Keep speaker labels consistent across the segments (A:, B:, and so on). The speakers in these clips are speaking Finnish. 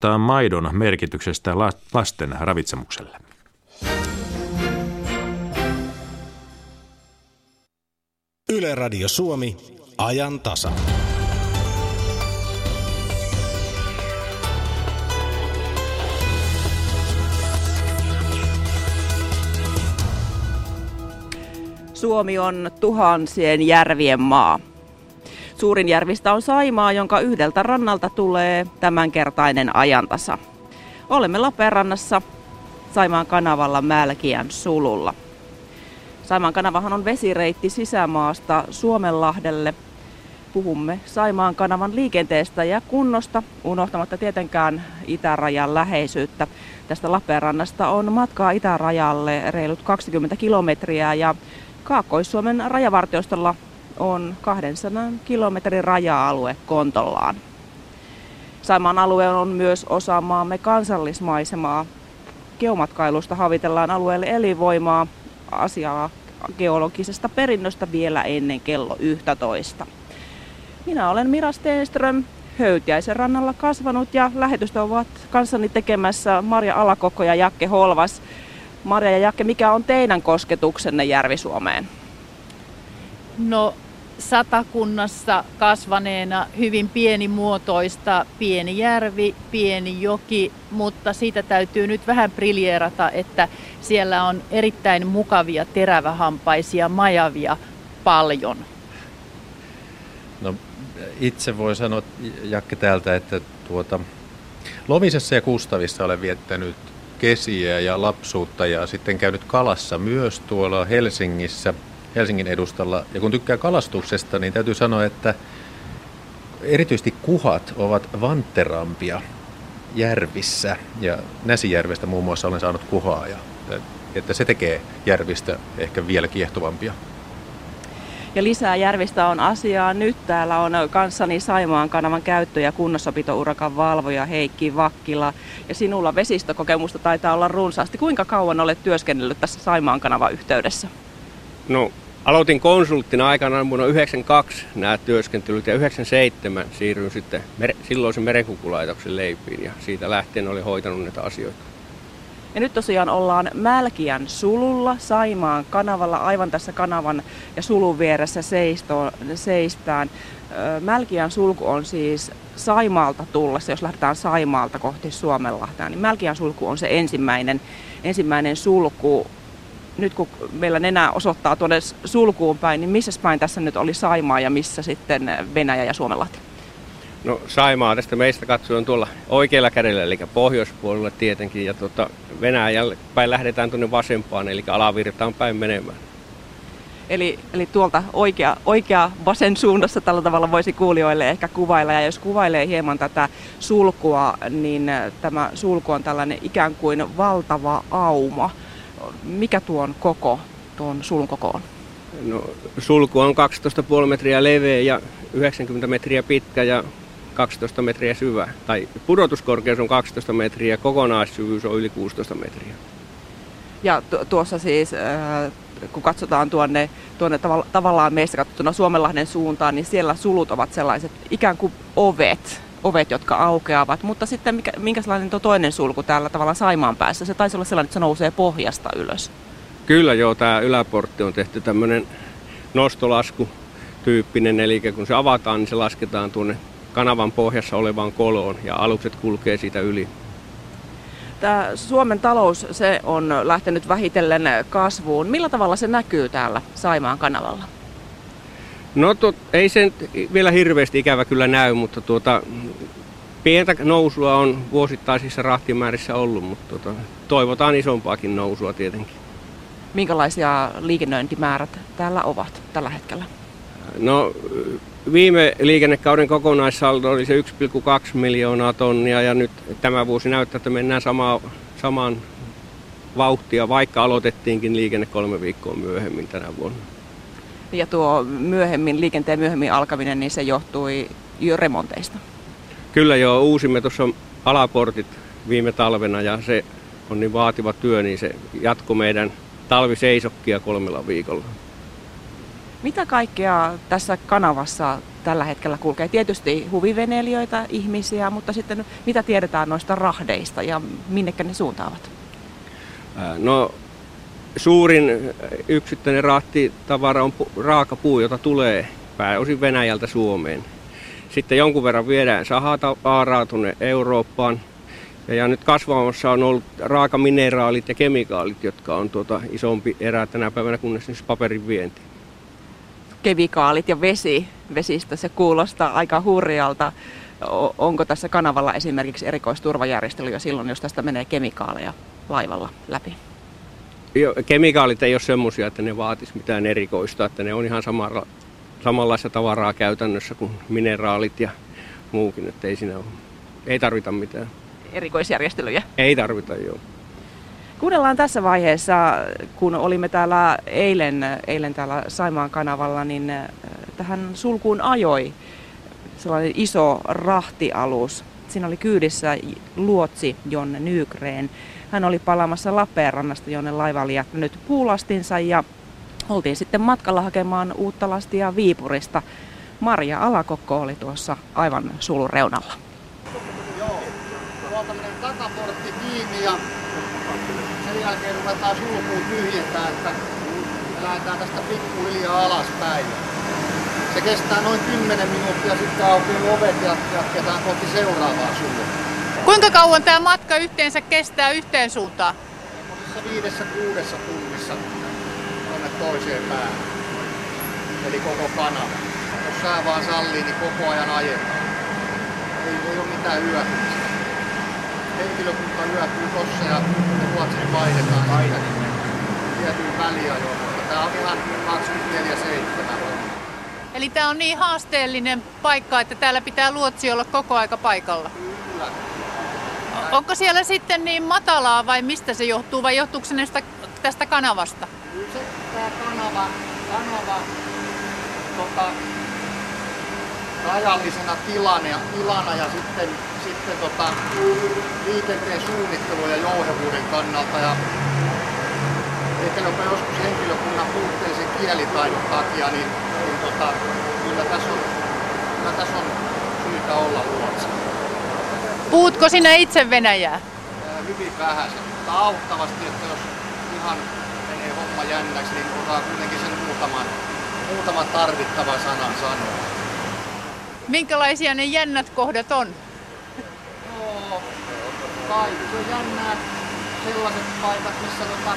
A: tiedottaa maidon merkityksestä lasten ravitsemukselle.
B: Yle Radio Suomi, ajan tasa.
C: Suomi on tuhansien järvien maa. Suurin järvistä on Saimaa, jonka yhdeltä rannalta tulee tämänkertainen ajantasa. Olemme Lappeenrannassa Saimaan kanavalla Mälkiän sululla. Saimaan kanavahan on vesireitti sisämaasta Suomenlahdelle. Puhumme Saimaan kanavan liikenteestä ja kunnosta, unohtamatta tietenkään itärajan läheisyyttä. Tästä Lappeenrannasta on matkaa itärajalle reilut 20 kilometriä ja Kaakkois-Suomen rajavartiostolla on 200 kilometrin raja-alue kontollaan. Saimaan alue on myös osa maamme kansallismaisemaa. Geomatkailusta havitellaan alueelle elinvoimaa asiaa geologisesta perinnöstä vielä ennen kello 11. Minä olen Mira Stenström, Höytiäisen rannalla kasvanut ja lähetystä ovat kanssani tekemässä Marja Alakokko ja Jakke Holvas. Marja ja Jakke, mikä on teidän kosketuksenne Järvi-Suomeen?
D: No satakunnassa kasvaneena hyvin pienimuotoista, pieni järvi, pieni joki, mutta siitä täytyy nyt vähän briljeerata, että siellä on erittäin mukavia terävähampaisia majavia paljon.
E: No, itse voi sanoa, Jakke täältä, että tuota, Lovisessa ja Kustavissa olen viettänyt kesiä ja lapsuutta ja sitten käynyt kalassa myös tuolla Helsingissä – Helsingin edustalla. Ja kun tykkää kalastuksesta, niin täytyy sanoa, että erityisesti kuhat ovat vanterampia järvissä. Ja Näsijärvestä muun muassa olen saanut kuhaa. Ja, että se tekee järvistä ehkä vielä kiehtovampia.
C: Ja lisää järvistä on asiaa. Nyt täällä on kanssani Saimaan kanavan käyttö- ja kunnossapitourakan valvoja Heikki Vakkila. Ja sinulla vesistökokemusta taitaa olla runsaasti. Kuinka kauan olet työskennellyt tässä Saimaan kanavan yhteydessä?
F: No, aloitin konsulttina aikana vuonna 92 nämä työskentelyt ja 97 siirryin sitten mer- silloisen merenkukulaitoksen leipiin ja siitä lähtien olin hoitanut näitä asioita.
C: Ja nyt tosiaan ollaan Mälkiän sululla, Saimaan kanavalla, aivan tässä kanavan ja sulun vieressä seisto, seistään. Mälkiän sulku on siis Saimaalta tullessa, jos lähdetään Saimaalta kohti Suomenlahtea, niin Mälkiän sulku on se ensimmäinen, ensimmäinen sulku nyt kun meillä nenä osoittaa tuonne sulkuun päin, niin missä päin tässä nyt oli Saimaa ja missä sitten Venäjä ja Suomenlahti?
F: No Saimaa tästä meistä katsoen tuolla oikealla kädellä, eli pohjoispuolella tietenkin, ja tuota, Venäjälle päin lähdetään tuonne vasempaan, eli alavirtaan päin menemään.
C: Eli, eli tuolta oikea, oikea vasen suunnassa tällä tavalla voisi kuulijoille ehkä kuvailla. Ja jos kuvailee hieman tätä sulkua, niin tämä sulku on tällainen ikään kuin valtava auma mikä tuon koko, tuon sulun koko on?
F: No, sulku on 12,5 metriä leveä ja 90 metriä pitkä ja 12 metriä syvä. Tai pudotuskorkeus on 12 metriä, kokonaissyvyys on yli 16 metriä.
C: Ja tu- tuossa siis, äh, kun katsotaan tuonne, tuonne tav- tavallaan meistä katsottuna Suomenlahden suuntaan, niin siellä sulut ovat sellaiset ikään kuin ovet, ovet, jotka aukeavat. Mutta sitten mikä, minkälainen tuo toinen sulku täällä tavalla Saimaan päässä? Se taisi olla sellainen, että se nousee pohjasta ylös.
F: Kyllä joo, tämä yläportti on tehty tämmöinen nostolasku tyyppinen, eli kun se avataan, niin se lasketaan tuonne kanavan pohjassa olevaan koloon ja alukset kulkee siitä yli.
C: Tämä Suomen talous se on lähtenyt vähitellen kasvuun. Millä tavalla se näkyy täällä Saimaan kanavalla?
F: No tot, ei sen vielä hirveästi ikävä kyllä näy, mutta tuota, pientä nousua on vuosittaisissa rahtimäärissä ollut, mutta tuota, toivotaan isompaakin nousua tietenkin.
C: Minkälaisia liikennöintimäärät täällä ovat tällä hetkellä?
F: No viime liikennekauden kokonaissaldo oli se 1,2 miljoonaa tonnia ja nyt tämä vuosi näyttää, että mennään samaa, samaan vauhtia, vaikka aloitettiinkin liikenne kolme viikkoa myöhemmin tänä vuonna.
C: Ja tuo myöhemmin, liikenteen myöhemmin alkaminen, niin se johtui jo remonteista.
F: Kyllä joo, uusimme tuossa alaportit viime talvena ja se on niin vaativa työ, niin se jatko meidän talviseisokkia kolmella viikolla.
C: Mitä kaikkea tässä kanavassa tällä hetkellä kulkee? Tietysti huviveneilijöitä, ihmisiä, mutta sitten mitä tiedetään noista rahdeista ja minnekä ne suuntaavat?
F: No suurin yksittäinen rahtitavara on raakapuu, jota tulee pääosin Venäjältä Suomeen. Sitten jonkun verran viedään sahatavaraa tuonne Eurooppaan. Ja, nyt kasvamassa on ollut raakamineraalit ja kemikaalit, jotka on tuota isompi erä tänä päivänä kuin esimerkiksi paperin vienti.
C: Kemikaalit ja vesi, vesistä se kuulostaa aika hurjalta. Onko tässä kanavalla esimerkiksi erikoisturvajärjestelyjä silloin, jos tästä menee kemikaaleja laivalla läpi?
F: Kemikaalit ei ole semmoisia, että ne vaatisi mitään erikoista, että ne on ihan samalla, samanlaista tavaraa käytännössä kuin mineraalit ja muukin, että ei siinä ole. Ei tarvita mitään.
C: Erikoisjärjestelyjä?
F: Ei tarvita, joo.
C: Kuunnellaan tässä vaiheessa, kun olimme täällä eilen, eilen täällä Saimaan kanavalla, niin äh, tähän sulkuun ajoi sellainen iso rahtialus. Siinä oli kyydissä luotsi Jonne Nygreen. Hän oli palaamassa Lappeenrannasta, jonne laiva oli jättänyt puulastinsa ja oltiin sitten matkalla hakemaan uutta lastia Viipurista. Maria Alakokko oli tuossa aivan sulun reunalla.
G: Joo, tuolta takaportti kiinni ja sen jälkeen ruvetaan sulkuun tyhjentää, että lähdetään tästä pikkuhiljaa alaspäin. Se kestää noin 10 minuuttia, sitten aukeaa ovet ja jatketaan kohti seuraavaa sulkua.
D: Kuinka kauan tämä matka yhteensä kestää yhteen suuntaan?
G: Viidessä kuudessa tunnissa tuonne toiseen päähän. Eli koko kanava. Jos sää vaan sallii, niin koko ajan ajetaan. Ei, ei ole mitään yöpymistä. Henkilökunta yöpyy tossa ja Ruotsin vaihdetaan aina tietyn väliajoin, mutta tää on ihan 24-7.
D: Eli tämä on niin haasteellinen paikka, että täällä pitää luotsi olla koko aika paikalla.
G: Kyllä.
D: Onko siellä sitten niin matalaa vai mistä se johtuu vai johtuuko se näistä, tästä kanavasta?
G: Se tämä kanava, kanava tota, rajallisena tilana, tilana ja sitten, sitten tota, liikenteen suunnittelu ja jouhevuuden kannalta ja ehkä jopa joskus henkilökunnan puutteellisen kielitaidon takia, niin, niin tota, kyllä, tässä on, kyllä tässä on syytä olla luotsa.
D: Puhutko sinä itse Venäjää?
G: Hyvin vähän, mutta auttavasti, että jos ihan menee homma jännäksi, niin osaa kuitenkin sen muutaman, muutaman tarvittavan sanan sanoa.
D: Minkälaisia ne jännät kohdat on?
G: Joo, kaikki on jännää. Sellaiset paikat, missä tota,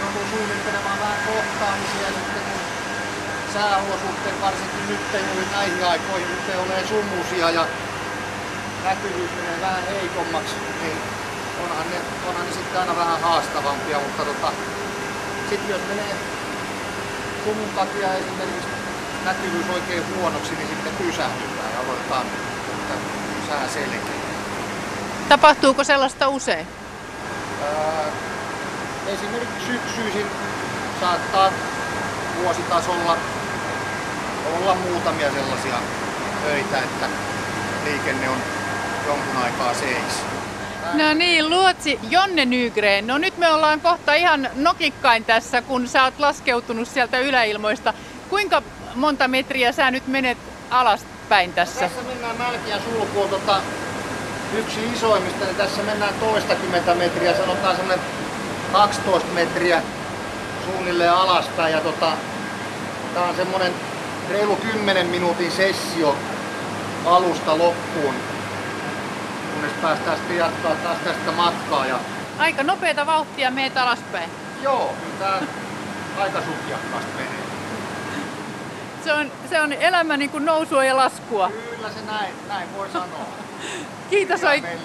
G: joutuu suunnittelemaan vähän kohtaamisia sitten kun sääolosuhteet varsinkin nyt ei näihin aikoihin, nyt ole sumusia ja näkyvyys menee vähän heikommaksi, niin onhan ne, onhan ne sitten aina vähän haastavampia, mutta tota, sitten jos menee sumun takia esimerkiksi näkyvyys oikein huonoksi, niin sitten pysähdytään ja aloitetaan sää selkeä.
D: Tapahtuuko sellaista usein?
G: Ää, esimerkiksi syksyisin saattaa vuositasolla olla muutamia sellaisia öitä, että liikenne on jonkun aikaa seis.
D: No niin, Luotsi Jonne Nygren. No nyt me ollaan kohta ihan nokikkain tässä, kun sä oot laskeutunut sieltä yläilmoista. Kuinka monta metriä sä nyt menet alaspäin tässä?
G: Tässä mennään Mälkiä sulkuun tota, yksi isoimmista, niin tässä mennään toistakymmentä metriä, sanotaan semmoinen 12 metriä suunnilleen alaspäin. Ja tota, tää on semmoinen reilu 10 minuutin sessio alusta loppuun kunnes päästään sitten jatkaa taas tästä matkaa. Ja...
D: Aika nopeita vauhtia meet alaspäin.
G: Joo, kyllä tämä aika sutjakkaasti menee.
D: Se on, se on elämä niin kuin nousua ja laskua.
G: Kyllä se näin, näin voi sanoa.
D: Kiitos, oik-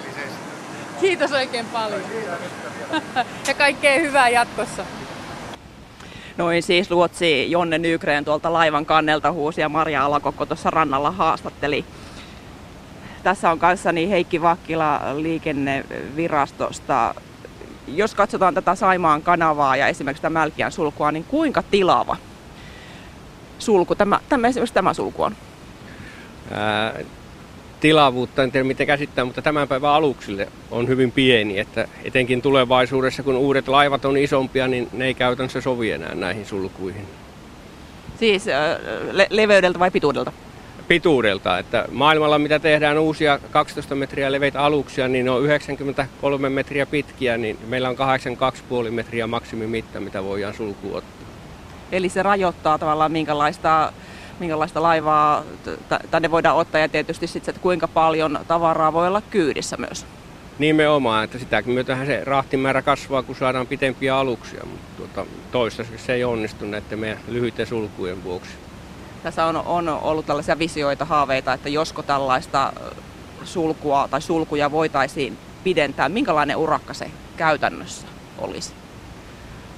D: Kiitos oikein paljon. ja kaikkea hyvää jatkossa.
C: Noin siis luotsi Jonne Nykreen tuolta laivan kannelta huusi ja Maria Alakokko tuossa rannalla haastatteli tässä on kanssani Heikki Vakkila liikennevirastosta. Jos katsotaan tätä Saimaan kanavaa ja esimerkiksi tätä Mälkiän sulkua, niin kuinka tilava sulku, tämä, tämä, esimerkiksi tämä sulku on?
F: Ää, tilavuutta en tiedä miten käsittää, mutta tämän päivän aluksille on hyvin pieni, että etenkin tulevaisuudessa kun uudet laivat on isompia, niin ne ei käytännössä sovi enää näihin sulkuihin.
C: Siis le- leveydeltä vai pituudelta?
F: Pituudelta. Että maailmalla mitä tehdään uusia 12 metriä leveitä aluksia, niin ne on 93 metriä pitkiä, niin meillä on 82,5 metriä maksimimitta, mitä voidaan sulkua ottaa.
C: Eli se rajoittaa tavallaan minkälaista, minkälaista laivaa tänne voidaan ottaa ja tietysti sitten, että kuinka paljon tavaraa voi olla kyydissä myös.
F: Nimenomaan, että sitä myötähän se rahtimäärä kasvaa, kun saadaan pitempiä aluksia, mutta tuota, toistaiseksi se ei onnistu näiden meidän lyhyiden sulkujen vuoksi.
C: Tässä on, on ollut tällaisia visioita, haaveita, että josko tällaista sulkua tai sulkuja voitaisiin pidentää. Minkälainen urakka se käytännössä olisi?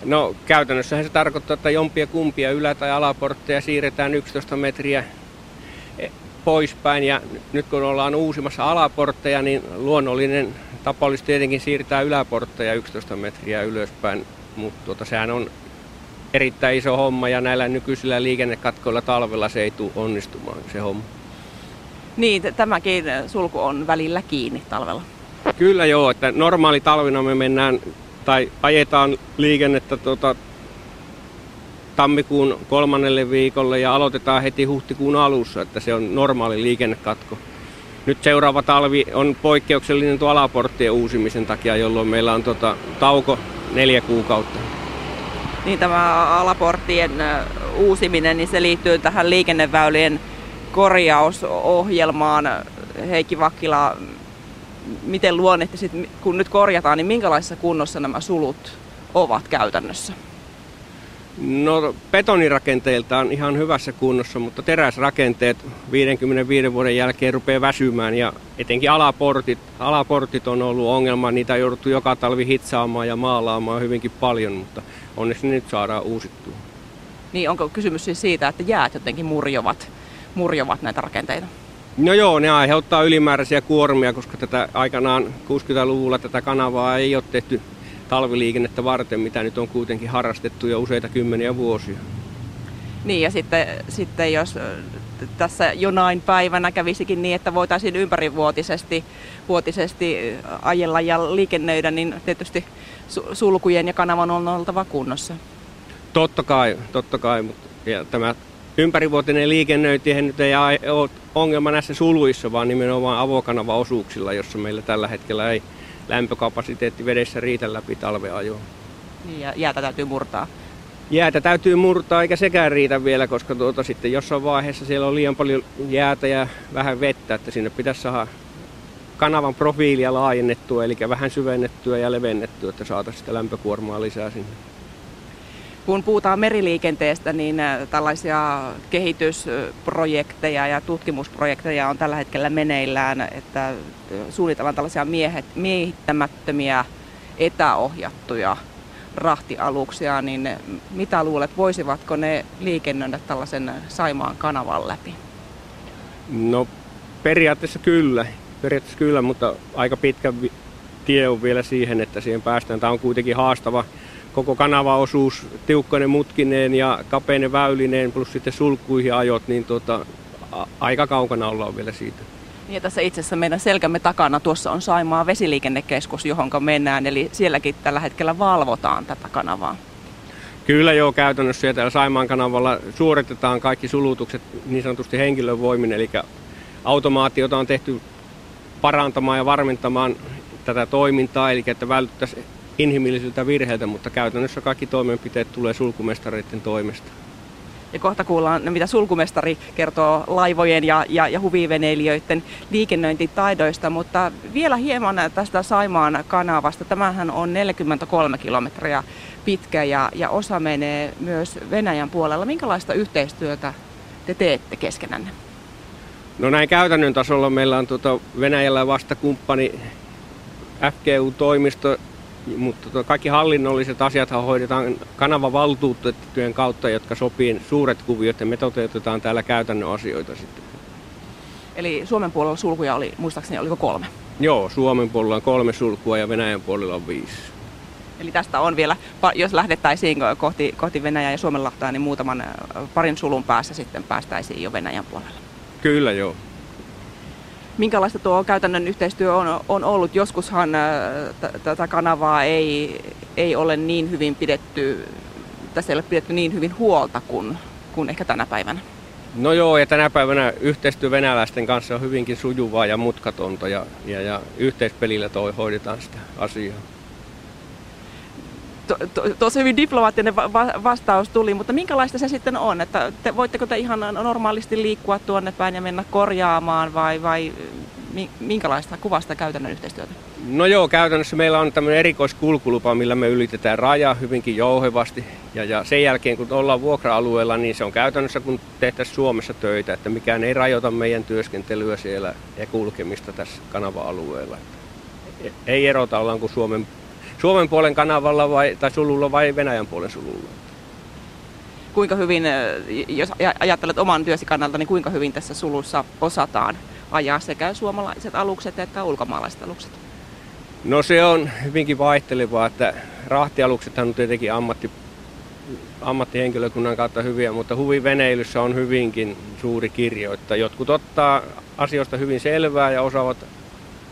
F: No käytännössähän se tarkoittaa, että jompia kumpia ylä- tai alaportteja siirretään 11 metriä e, poispäin ja nyt kun ollaan uusimassa alaportteja, niin luonnollinen tapa olisi tietenkin siirtää yläportteja 11 metriä ylöspäin, mutta tuota, sehän on erittäin iso homma ja näillä nykyisillä liikennekatkoilla talvella se ei tule onnistumaan se homma.
C: Niin, tämäkin sulku on välillä kiinni talvella.
F: Kyllä joo, että normaali talvina me mennään tai ajetaan liikennettä tuota, tammikuun kolmannelle viikolle ja aloitetaan heti huhtikuun alussa, että se on normaali liikennekatko. Nyt seuraava talvi on poikkeuksellinen tuo alaporttien uusimisen takia, jolloin meillä on tota, tauko neljä kuukautta.
C: Niin tämä alaporttien uusiminen, niin se liittyy tähän liikenneväylien korjausohjelmaan. Heikki Vakkila, miten luonnehtisit, kun nyt korjataan, niin minkälaisessa kunnossa nämä sulut ovat käytännössä?
F: No betonirakenteilta on ihan hyvässä kunnossa, mutta teräsrakenteet 55 vuoden jälkeen rupeaa väsymään ja etenkin alaportit, alaportit on ollut ongelma. Niitä on jouduttu joka talvi hitsaamaan ja maalaamaan hyvinkin paljon, mutta onneksi nyt saadaan uusittua.
C: Niin onko kysymys siis siitä, että jäät jotenkin murjovat, murjovat näitä rakenteita?
F: No joo, ne aiheuttaa ylimääräisiä kuormia, koska tätä aikanaan 60-luvulla tätä kanavaa ei ole tehty talviliikennettä varten, mitä nyt on kuitenkin harrastettu jo useita kymmeniä vuosia.
C: Niin ja sitten, sitten jos tässä jonain päivänä kävisikin niin, että voitaisiin ympärivuotisesti vuotisesti ajella ja liikennöidä, niin tietysti sulkujen ja kanavan on oltava kunnossa.
F: Totta kai, totta kai, mutta ja tämä ympärivuotinen liikennöinti nyt ei ole ongelma näissä suluissa, vaan nimenomaan avokanava-osuuksilla, jossa meillä tällä hetkellä ei lämpökapasiteetti vedessä riitä läpi talveajoon.
C: Niin, ja jäätä täytyy murtaa.
F: Jäätä täytyy murtaa, eikä sekään riitä vielä, koska tuota, sitten jossain vaiheessa siellä on liian paljon jäätä ja vähän vettä, että sinne pitäisi saada kanavan profiilia laajennettua, eli vähän syvennettyä ja levennettyä, että saataisiin sitä lämpökuormaa lisää sinne.
C: Kun puhutaan meriliikenteestä, niin äh, tällaisia kehitysprojekteja ja tutkimusprojekteja on tällä hetkellä meneillään, että äh, suunnitellaan tällaisia miehet, miehittämättömiä etäohjattuja rahtialuksia, niin mitä luulet, voisivatko ne liikennöidä tällaisen Saimaan kanavan läpi?
F: No periaatteessa kyllä, periaatteessa kyllä, mutta aika pitkä tie on vielä siihen, että siihen päästään. Tämä on kuitenkin haastava koko kanavaosuus tiukkainen mutkineen ja kapeinen väylineen plus sitten sulkuihin ajot, niin tuota, aika kaukana ollaan vielä siitä.
C: Niin tässä itse asiassa meidän selkämme takana tuossa on Saimaa vesiliikennekeskus, johon mennään, eli sielläkin tällä hetkellä valvotaan tätä kanavaa.
F: Kyllä joo, käytännössä ja täällä Saimaan kanavalla suoritetaan kaikki sulutukset niin sanotusti henkilövoimin, eli automaatiota on tehty parantamaan ja varmentamaan tätä toimintaa, eli että vältyttäisiin inhimillisiltä virheiltä, mutta käytännössä kaikki toimenpiteet tulee sulkumestareiden toimesta.
C: Ja kohta kuullaan, mitä sulkumestari kertoo laivojen ja, ja, ja huviveneilijöiden liikennöintitaidoista, mutta vielä hieman tästä Saimaan kanavasta. Tämähän on 43 kilometriä pitkä ja, ja osa menee myös Venäjän puolella. Minkälaista yhteistyötä te teette keskenänne?
F: No näin käytännön tasolla meillä on tuota Venäjällä vastakumppani FGU-toimisto, mutta tuota, kaikki hallinnolliset asiat hoidetaan kanavavaltuutettujen kautta, jotka sopii suuret kuviot ja me toteutetaan täällä käytännön asioita sitten.
C: Eli Suomen puolella sulkuja oli, muistaakseni oliko kolme?
F: Joo, Suomen puolella on kolme sulkua ja Venäjän puolella on viisi.
C: Eli tästä on vielä, jos lähdettäisiin kohti, kohti Venäjää ja Suomenlahtaa, niin muutaman parin sulun päässä sitten päästäisiin jo Venäjän puolella.
F: Kyllä joo
C: minkälaista tuo käytännön yhteistyö on, on ollut. Joskushan tätä kanavaa ei, ei ole niin hyvin pidetty, tässä ei ole pidetty niin hyvin huolta kuin, kuin ehkä tänä päivänä.
F: No joo, ja tänä päivänä yhteistyö venäläisten kanssa on hyvinkin sujuvaa ja mutkatonta ja, ja, ja yhteispelillä toi hoidetaan sitä asiaa.
C: To, to, tosi hyvin diplomaattinen va- vastaus tuli, mutta minkälaista se sitten on? Että te, voitteko te ihan normaalisti liikkua tuonne päin ja mennä korjaamaan vai, vai minkälaista kuvasta käytännön yhteistyötä?
F: No joo, käytännössä meillä on tämmöinen erikoiskulkulupa, millä me ylitetään raja hyvinkin jouhevasti. Ja, ja sen jälkeen, kun ollaan vuokra-alueella, niin se on käytännössä kun tehtäisiin Suomessa töitä, että mikään ei rajoita meidän työskentelyä siellä ja kulkemista tässä kanava-alueella. Ei erota, ollaanko Suomen, Suomen puolen kanavalla vai, tai sululla vai Venäjän puolen sululla.
C: Kuinka hyvin, jos ajattelet oman työsi kannalta, niin kuinka hyvin tässä sulussa osataan ajaa sekä suomalaiset alukset että ulkomaalaiset alukset?
F: No se on hyvinkin vaihtelevaa, että rahtialuksethan on tietenkin ammatti, ammattihenkilökunnan kautta hyviä, mutta huviveneilyssä on hyvinkin suuri kirjo, että jotkut ottaa asioista hyvin selvää ja osaavat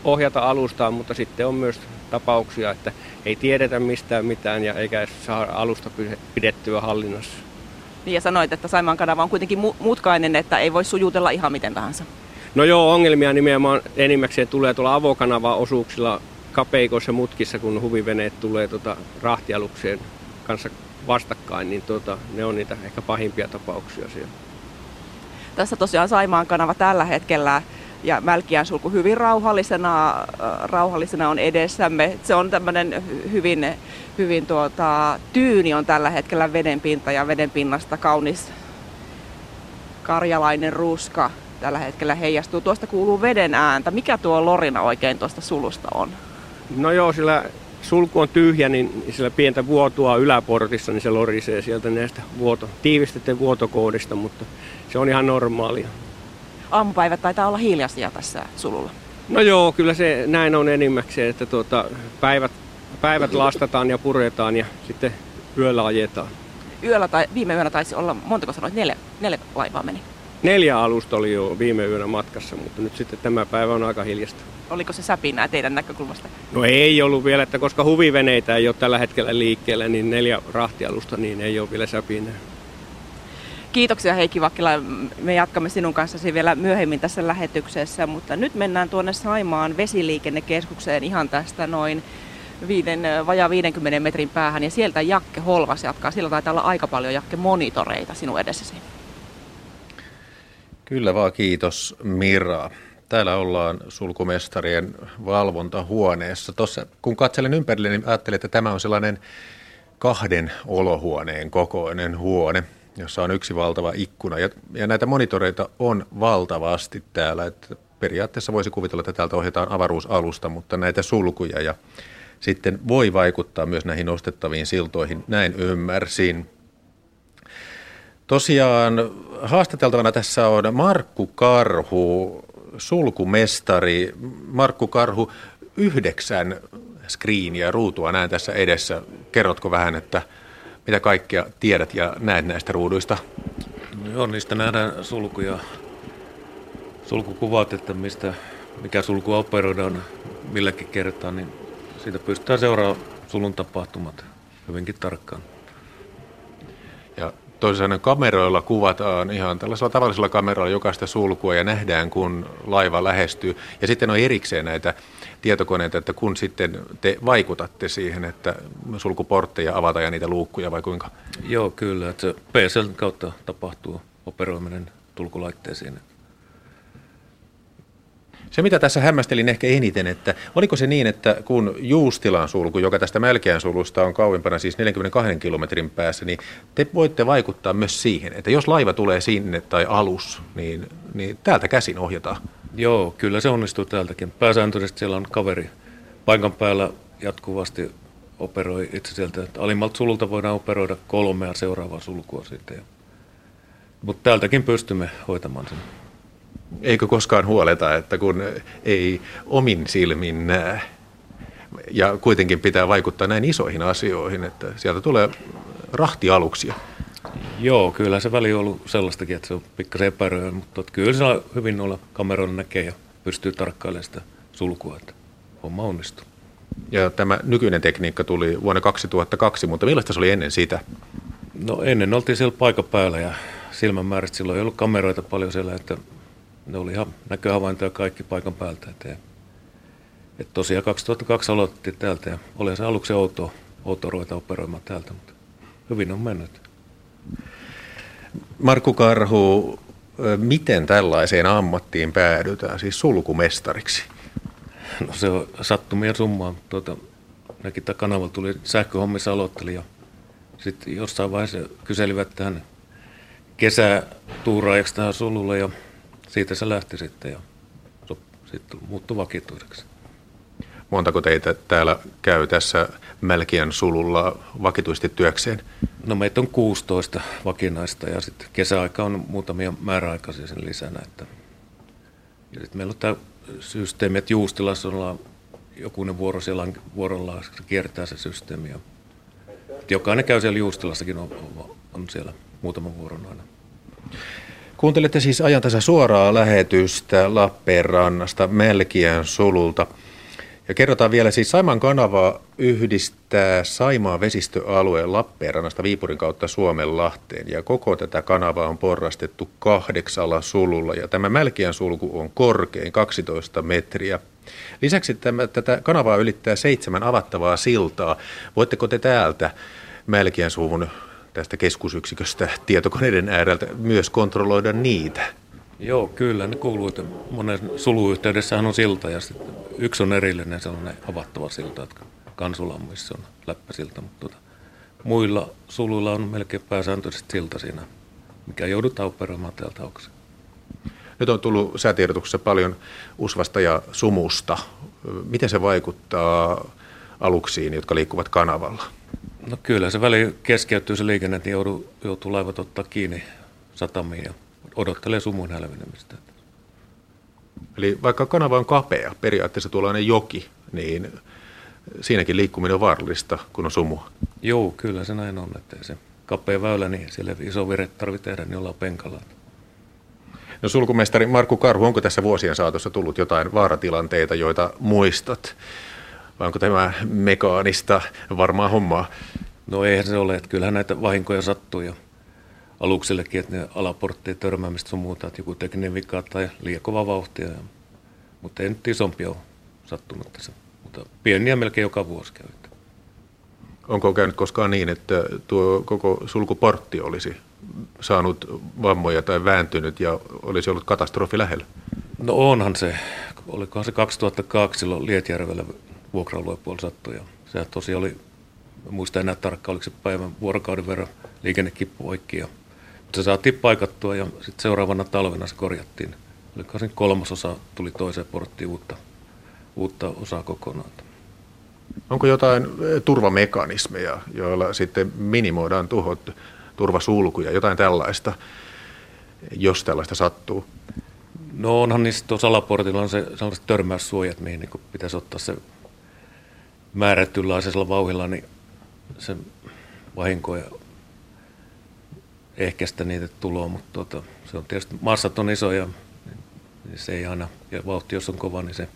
F: ohjata alustaan, mutta sitten on myös tapauksia, että ei tiedetä mistään mitään ja eikä saa alusta pidettyä hallinnassa.
C: Niin ja sanoit, että Saimaan kanava on kuitenkin mutkainen, että ei voi sujutella ihan miten tahansa.
F: No joo, ongelmia nimenomaan enimmäkseen tulee tuolla avokanava-osuuksilla kapeikoissa mutkissa, kun huviveneet tulee tota rahtialukseen kanssa vastakkain, niin tota, ne on niitä ehkä pahimpia tapauksia siellä.
C: Tässä tosiaan Saimaan kanava tällä hetkellä ja Mälkiän sulku hyvin rauhallisena, rauhallisena on edessämme. Se on tämmöinen hyvin, hyvin tuota, tyyni on tällä hetkellä vedenpinta ja vedenpinnasta kaunis karjalainen ruska tällä hetkellä heijastuu. Tuosta kuuluu veden ääntä. Mikä tuo lorina oikein tuosta sulusta on?
F: No joo, sillä sulku on tyhjä, niin sillä pientä vuotoa yläportissa, niin se lorisee sieltä näistä vuoto, tiivistetteen vuotokoodista, mutta se on ihan normaalia.
C: Aamupäivät taitaa olla hiljaisia tässä sululla.
F: No joo, kyllä se näin on enimmäkseen, että tuota, päivät, päivät lastataan ja puretaan ja sitten yöllä ajetaan.
C: Yöllä tai viime yönä taisi olla, montako sanoit, neljä, neljä laivaa meni?
F: Neljä alusta oli jo viime yönä matkassa, mutta nyt sitten tämä päivä on aika hiljasta.
C: Oliko se säpinää teidän näkökulmasta?
F: No ei ollut vielä, että koska huviveneitä ei ole tällä hetkellä liikkeellä, niin neljä rahtialusta, niin ei ole vielä säpinää.
C: Kiitoksia Heikki Vakkila. Me jatkamme sinun kanssasi vielä myöhemmin tässä lähetyksessä, mutta nyt mennään tuonne Saimaan vesiliikennekeskukseen ihan tästä noin viiden, vajaa 50 metrin päähän ja sieltä Jakke Holvas jatkaa. Siellä taitaa olla aika paljon Jakke monitoreita sinun edessäsi.
E: Kyllä vaan, kiitos Mira. Täällä ollaan sulkumestarien valvontahuoneessa. Tuossa, kun katselen ympärille, niin ajattelin, että tämä on sellainen kahden olohuoneen kokoinen huone, jossa on yksi valtava ikkuna. Ja, ja näitä monitoreita on valtavasti täällä. Että periaatteessa voisi kuvitella, että täältä ohjataan avaruusalusta, mutta näitä sulkuja ja sitten voi vaikuttaa myös näihin nostettaviin siltoihin. Näin ymmärsin. Tosiaan haastateltavana tässä on Markku Karhu, sulkumestari. Markku Karhu, yhdeksän screeniä, ruutua näen tässä edessä. Kerrotko vähän, että mitä kaikkea tiedät ja näet näistä ruuduista?
A: Joo, niistä nähdään sulkuja, sulkukuvat, että mistä, mikä sulku operoidaan milläkin kertaa, niin siitä pystytään seuraamaan sulun tapahtumat hyvinkin tarkkaan.
E: Ja sanoen kameroilla kuvataan ihan tällaisella tavallisella kameralla jokaista sulkua ja nähdään, kun laiva lähestyy. Ja sitten on erikseen näitä tietokoneita, että kun sitten te vaikutatte siihen, että sulkuportteja avataan ja niitä luukkuja vai kuinka?
A: Joo, kyllä. Että PSL kautta tapahtuu operoiminen tulkulaitteisiin.
E: Se, mitä tässä hämmästelin ehkä eniten, että oliko se niin, että kun Juustilan sulku, joka tästä Mälkeän sulusta on kauimpana, siis 42 kilometrin päässä, niin te voitte vaikuttaa myös siihen, että jos laiva tulee sinne tai alus, niin, niin täältä käsin ohjataan.
A: Joo, kyllä se onnistuu täältäkin. Pääsääntöisesti siellä on kaveri paikan päällä jatkuvasti operoi itse sieltä. Alimmalta sululta voidaan operoida kolmea seuraavaa sulkua sitten. Mutta täältäkin pystymme hoitamaan sen.
E: Eikö koskaan huoleta, että kun ei omin silmin näe ja kuitenkin pitää vaikuttaa näin isoihin asioihin, että sieltä tulee rahtialuksia?
A: Joo, kyllä se väli on ollut sellaistakin, että se on pikkasen epäröä, mutta kyllä se on hyvin olla kameroilla näkee ja pystyy tarkkailemaan sitä sulkua, että homma onnistuu.
E: Ja tämä nykyinen tekniikka tuli vuonna 2002, mutta millaista se oli ennen sitä?
A: No ennen oltiin siellä paikan päällä ja silmämääristä. Silloin ei ollut kameroita paljon siellä, että ne oli ihan näköhavaintoja kaikki paikan päältä. Että, että tosiaan 2002 aloitettiin täältä ja oli se aluksi outoa, outoa ruveta operoimaan täältä, mutta hyvin on mennyt.
E: Markku Karhu, miten tällaiseen ammattiin päädytään, siis sulkumestariksi?
A: No se on sattumia summaa. Tuota, näkin kanavalla tuli sähköhommissa aloitteli ja sitten jossain vaiheessa kyselivät tähän kesätuuraajaksi tähän sululle ja siitä se lähti sitten ja sitten muuttui vakituiseksi.
E: Montako teitä täällä käy tässä Mälkiän sululla vakituisesti työkseen?
A: No meitä on 16 vakinaista ja sitten kesäaika on muutamia määräaikaisia sen lisänä. Että... Ja sitten meillä on tämä systeemi, että Juustilassa ollaan jokunen vuoro siellä on vuorollaan, se kiertää se systeemi. Ja jokainen käy siellä Juustilassakin, on, on siellä muutaman vuoron aina.
E: Kuuntelette siis ajantasa suoraa lähetystä Lappeenrannasta Melkiän sululta. Ja kerrotaan vielä, siis Saimaan kanava yhdistää Saimaan vesistöalueen Lappeenrannasta Viipurin kautta Suomenlahteen. Ja koko tätä kanavaa on porrastettu kahdeksalla sululla. Ja tämä Melkiän sulku on korkein 12 metriä. Lisäksi tämä, tätä kanavaa ylittää seitsemän avattavaa siltaa. Voitteko te täältä Melkiän suvun tästä keskusyksiköstä tietokoneiden ääreltä myös kontrolloida niitä?
A: Joo, kyllä ne kuuluu, että monen suluyhteydessähän on silta ja sitten yksi on erillinen sellainen avattava silta, että kansulammissa on läppäsilta, mutta tuota, muilla suluilla on melkein pääsääntöisesti silta siinä, mikä joudutaan operoimaan täältä aukse.
E: Nyt on tullut säätiedotuksessa paljon usvasta ja sumusta. Miten se vaikuttaa aluksiin, jotka liikkuvat kanavalla?
A: No kyllä, se väli keskeytyy se liikenne, että joutuu, joutuu laivat ottaa kiinni satamiin ja odottelee sumun hälvenemistä.
E: Eli vaikka kanava on kapea, periaatteessa tuollainen joki, niin siinäkin liikkuminen on vaarallista, kun on sumua.
A: Joo, kyllä se näin on, että se kapea väylä, niin siellä iso vire tarvitsee tehdä, niin ollaan penkalla.
E: No sulkumestari Markku Karhu, onko tässä vuosien saatossa tullut jotain vaaratilanteita, joita muistat? Vai onko tämä mekaanista varmaa hommaa?
A: No eihän se ole, että kyllähän näitä vahinkoja sattuu jo aluksillekin, että ne alaporttien törmäämistä sun muuta, että joku tekninen vika tai liian kova vauhtia. Mutta ei nyt isompia ole sattunut tässä, mutta pieniä melkein joka vuosi käy.
E: Onko käynyt koskaan niin, että tuo koko sulkuportti olisi saanut vammoja tai vääntynyt ja olisi ollut katastrofi lähellä?
A: No onhan se. Olikohan se 2002 silloin Lietjärvellä vuokra puolella sattui. Ja se tosiaan oli, muista enää tarkkaan, oliko se päivän vuorokauden verran liikennekippu poikki. Ja, se saatiin paikattua ja sitten seuraavana talvena se korjattiin. Oliko se kolmasosa tuli toiseen porttiin uutta, uutta osaa kokonaan.
E: Onko jotain eh, turvamekanismeja, joilla sitten minimoidaan tuhot, turvasulkuja, jotain tällaista, jos tällaista sattuu?
A: No onhan niissä tuossa alaportilla on se sellaiset törmäyssuojat, mihin niin pitäisi ottaa se määrätynlaisella vauhilla, niin se vahinkoja ehkäistä niitä tuloa, mutta tuota, se on tietysti, massat on isoja, niin se ei aina, ja vauhti jos on kova, niin se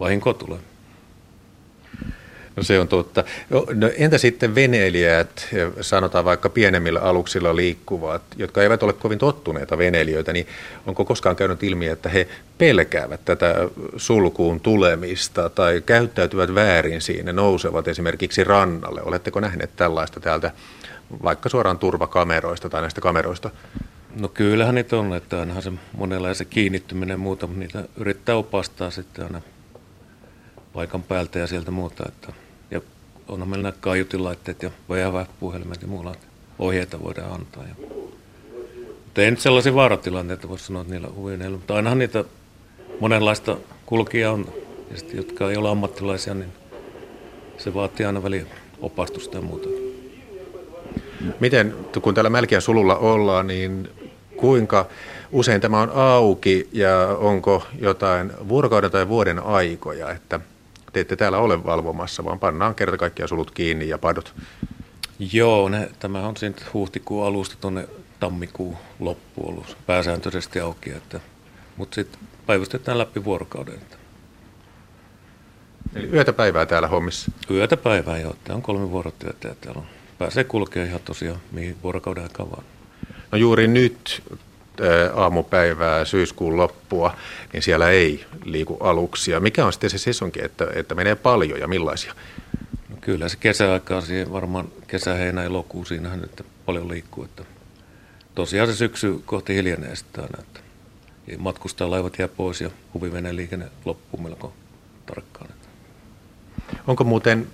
A: vahinko tulee.
E: No se on totta. No, no, entä sitten veneilijät, sanotaan vaikka pienemmillä aluksilla liikkuvat, jotka eivät ole kovin tottuneita veneilijöitä, niin onko koskaan käynyt ilmi, että he pelkäävät tätä sulkuun tulemista tai käyttäytyvät väärin siinä, nousevat esimerkiksi rannalle? Oletteko nähneet tällaista täältä vaikka suoraan turvakameroista tai näistä kameroista?
A: No kyllähän niitä on, että ainahan se monenlainen kiinnittyminen muuta, mutta niitä yrittää opastaa sitten aina paikan päältä ja sieltä muuta, että onhan meillä nämä kaiutilaitteet ja puhelimet ja muulla ohjeita voidaan antaa. Ja, mutta ei nyt sellaisia vaaratilanteita voi sanoa, että niillä on mutta ainahan niitä monenlaista kulkia on, ja sitten, jotka ei ole ammattilaisia, niin se vaatii aina väliin opastusta ja muuta.
E: Miten, kun täällä Mälkiän sululla ollaan, niin kuinka usein tämä on auki ja onko jotain vuorokauden tai vuoden aikoja, että te ette täällä ole valvomassa, vaan pannaan kerta kaikkiaan sulut kiinni ja padot.
A: Joo, ne, tämä on siitä huhtikuun alusta tuonne tammikuun loppuun ollut pääsääntöisesti auki, että, mutta sitten päivystetään läpi vuorokauden. Että.
E: Eli yötä päivää täällä hommissa?
A: Yötä päivää, joo. Tämä on kolme vuorotyötä ja täällä on, pääsee kulkemaan ihan tosiaan mihin vuorokauden aikaan vaan.
E: No juuri nyt aamupäivää syyskuun loppua, niin siellä ei liiku aluksia. Mikä on sitten se sesonki, että, että menee paljon ja millaisia?
A: No kyllä se kesäaikaa, siihen varmaan kesä, heinä, elokuu, siinähän nyt paljon liikkuu. Että tosiaan se syksy kohti hiljenee sitten aina, että matkustajalaivat jää pois ja huviveneen liikenne loppuu melko tarkkaan.
E: Onko muuten,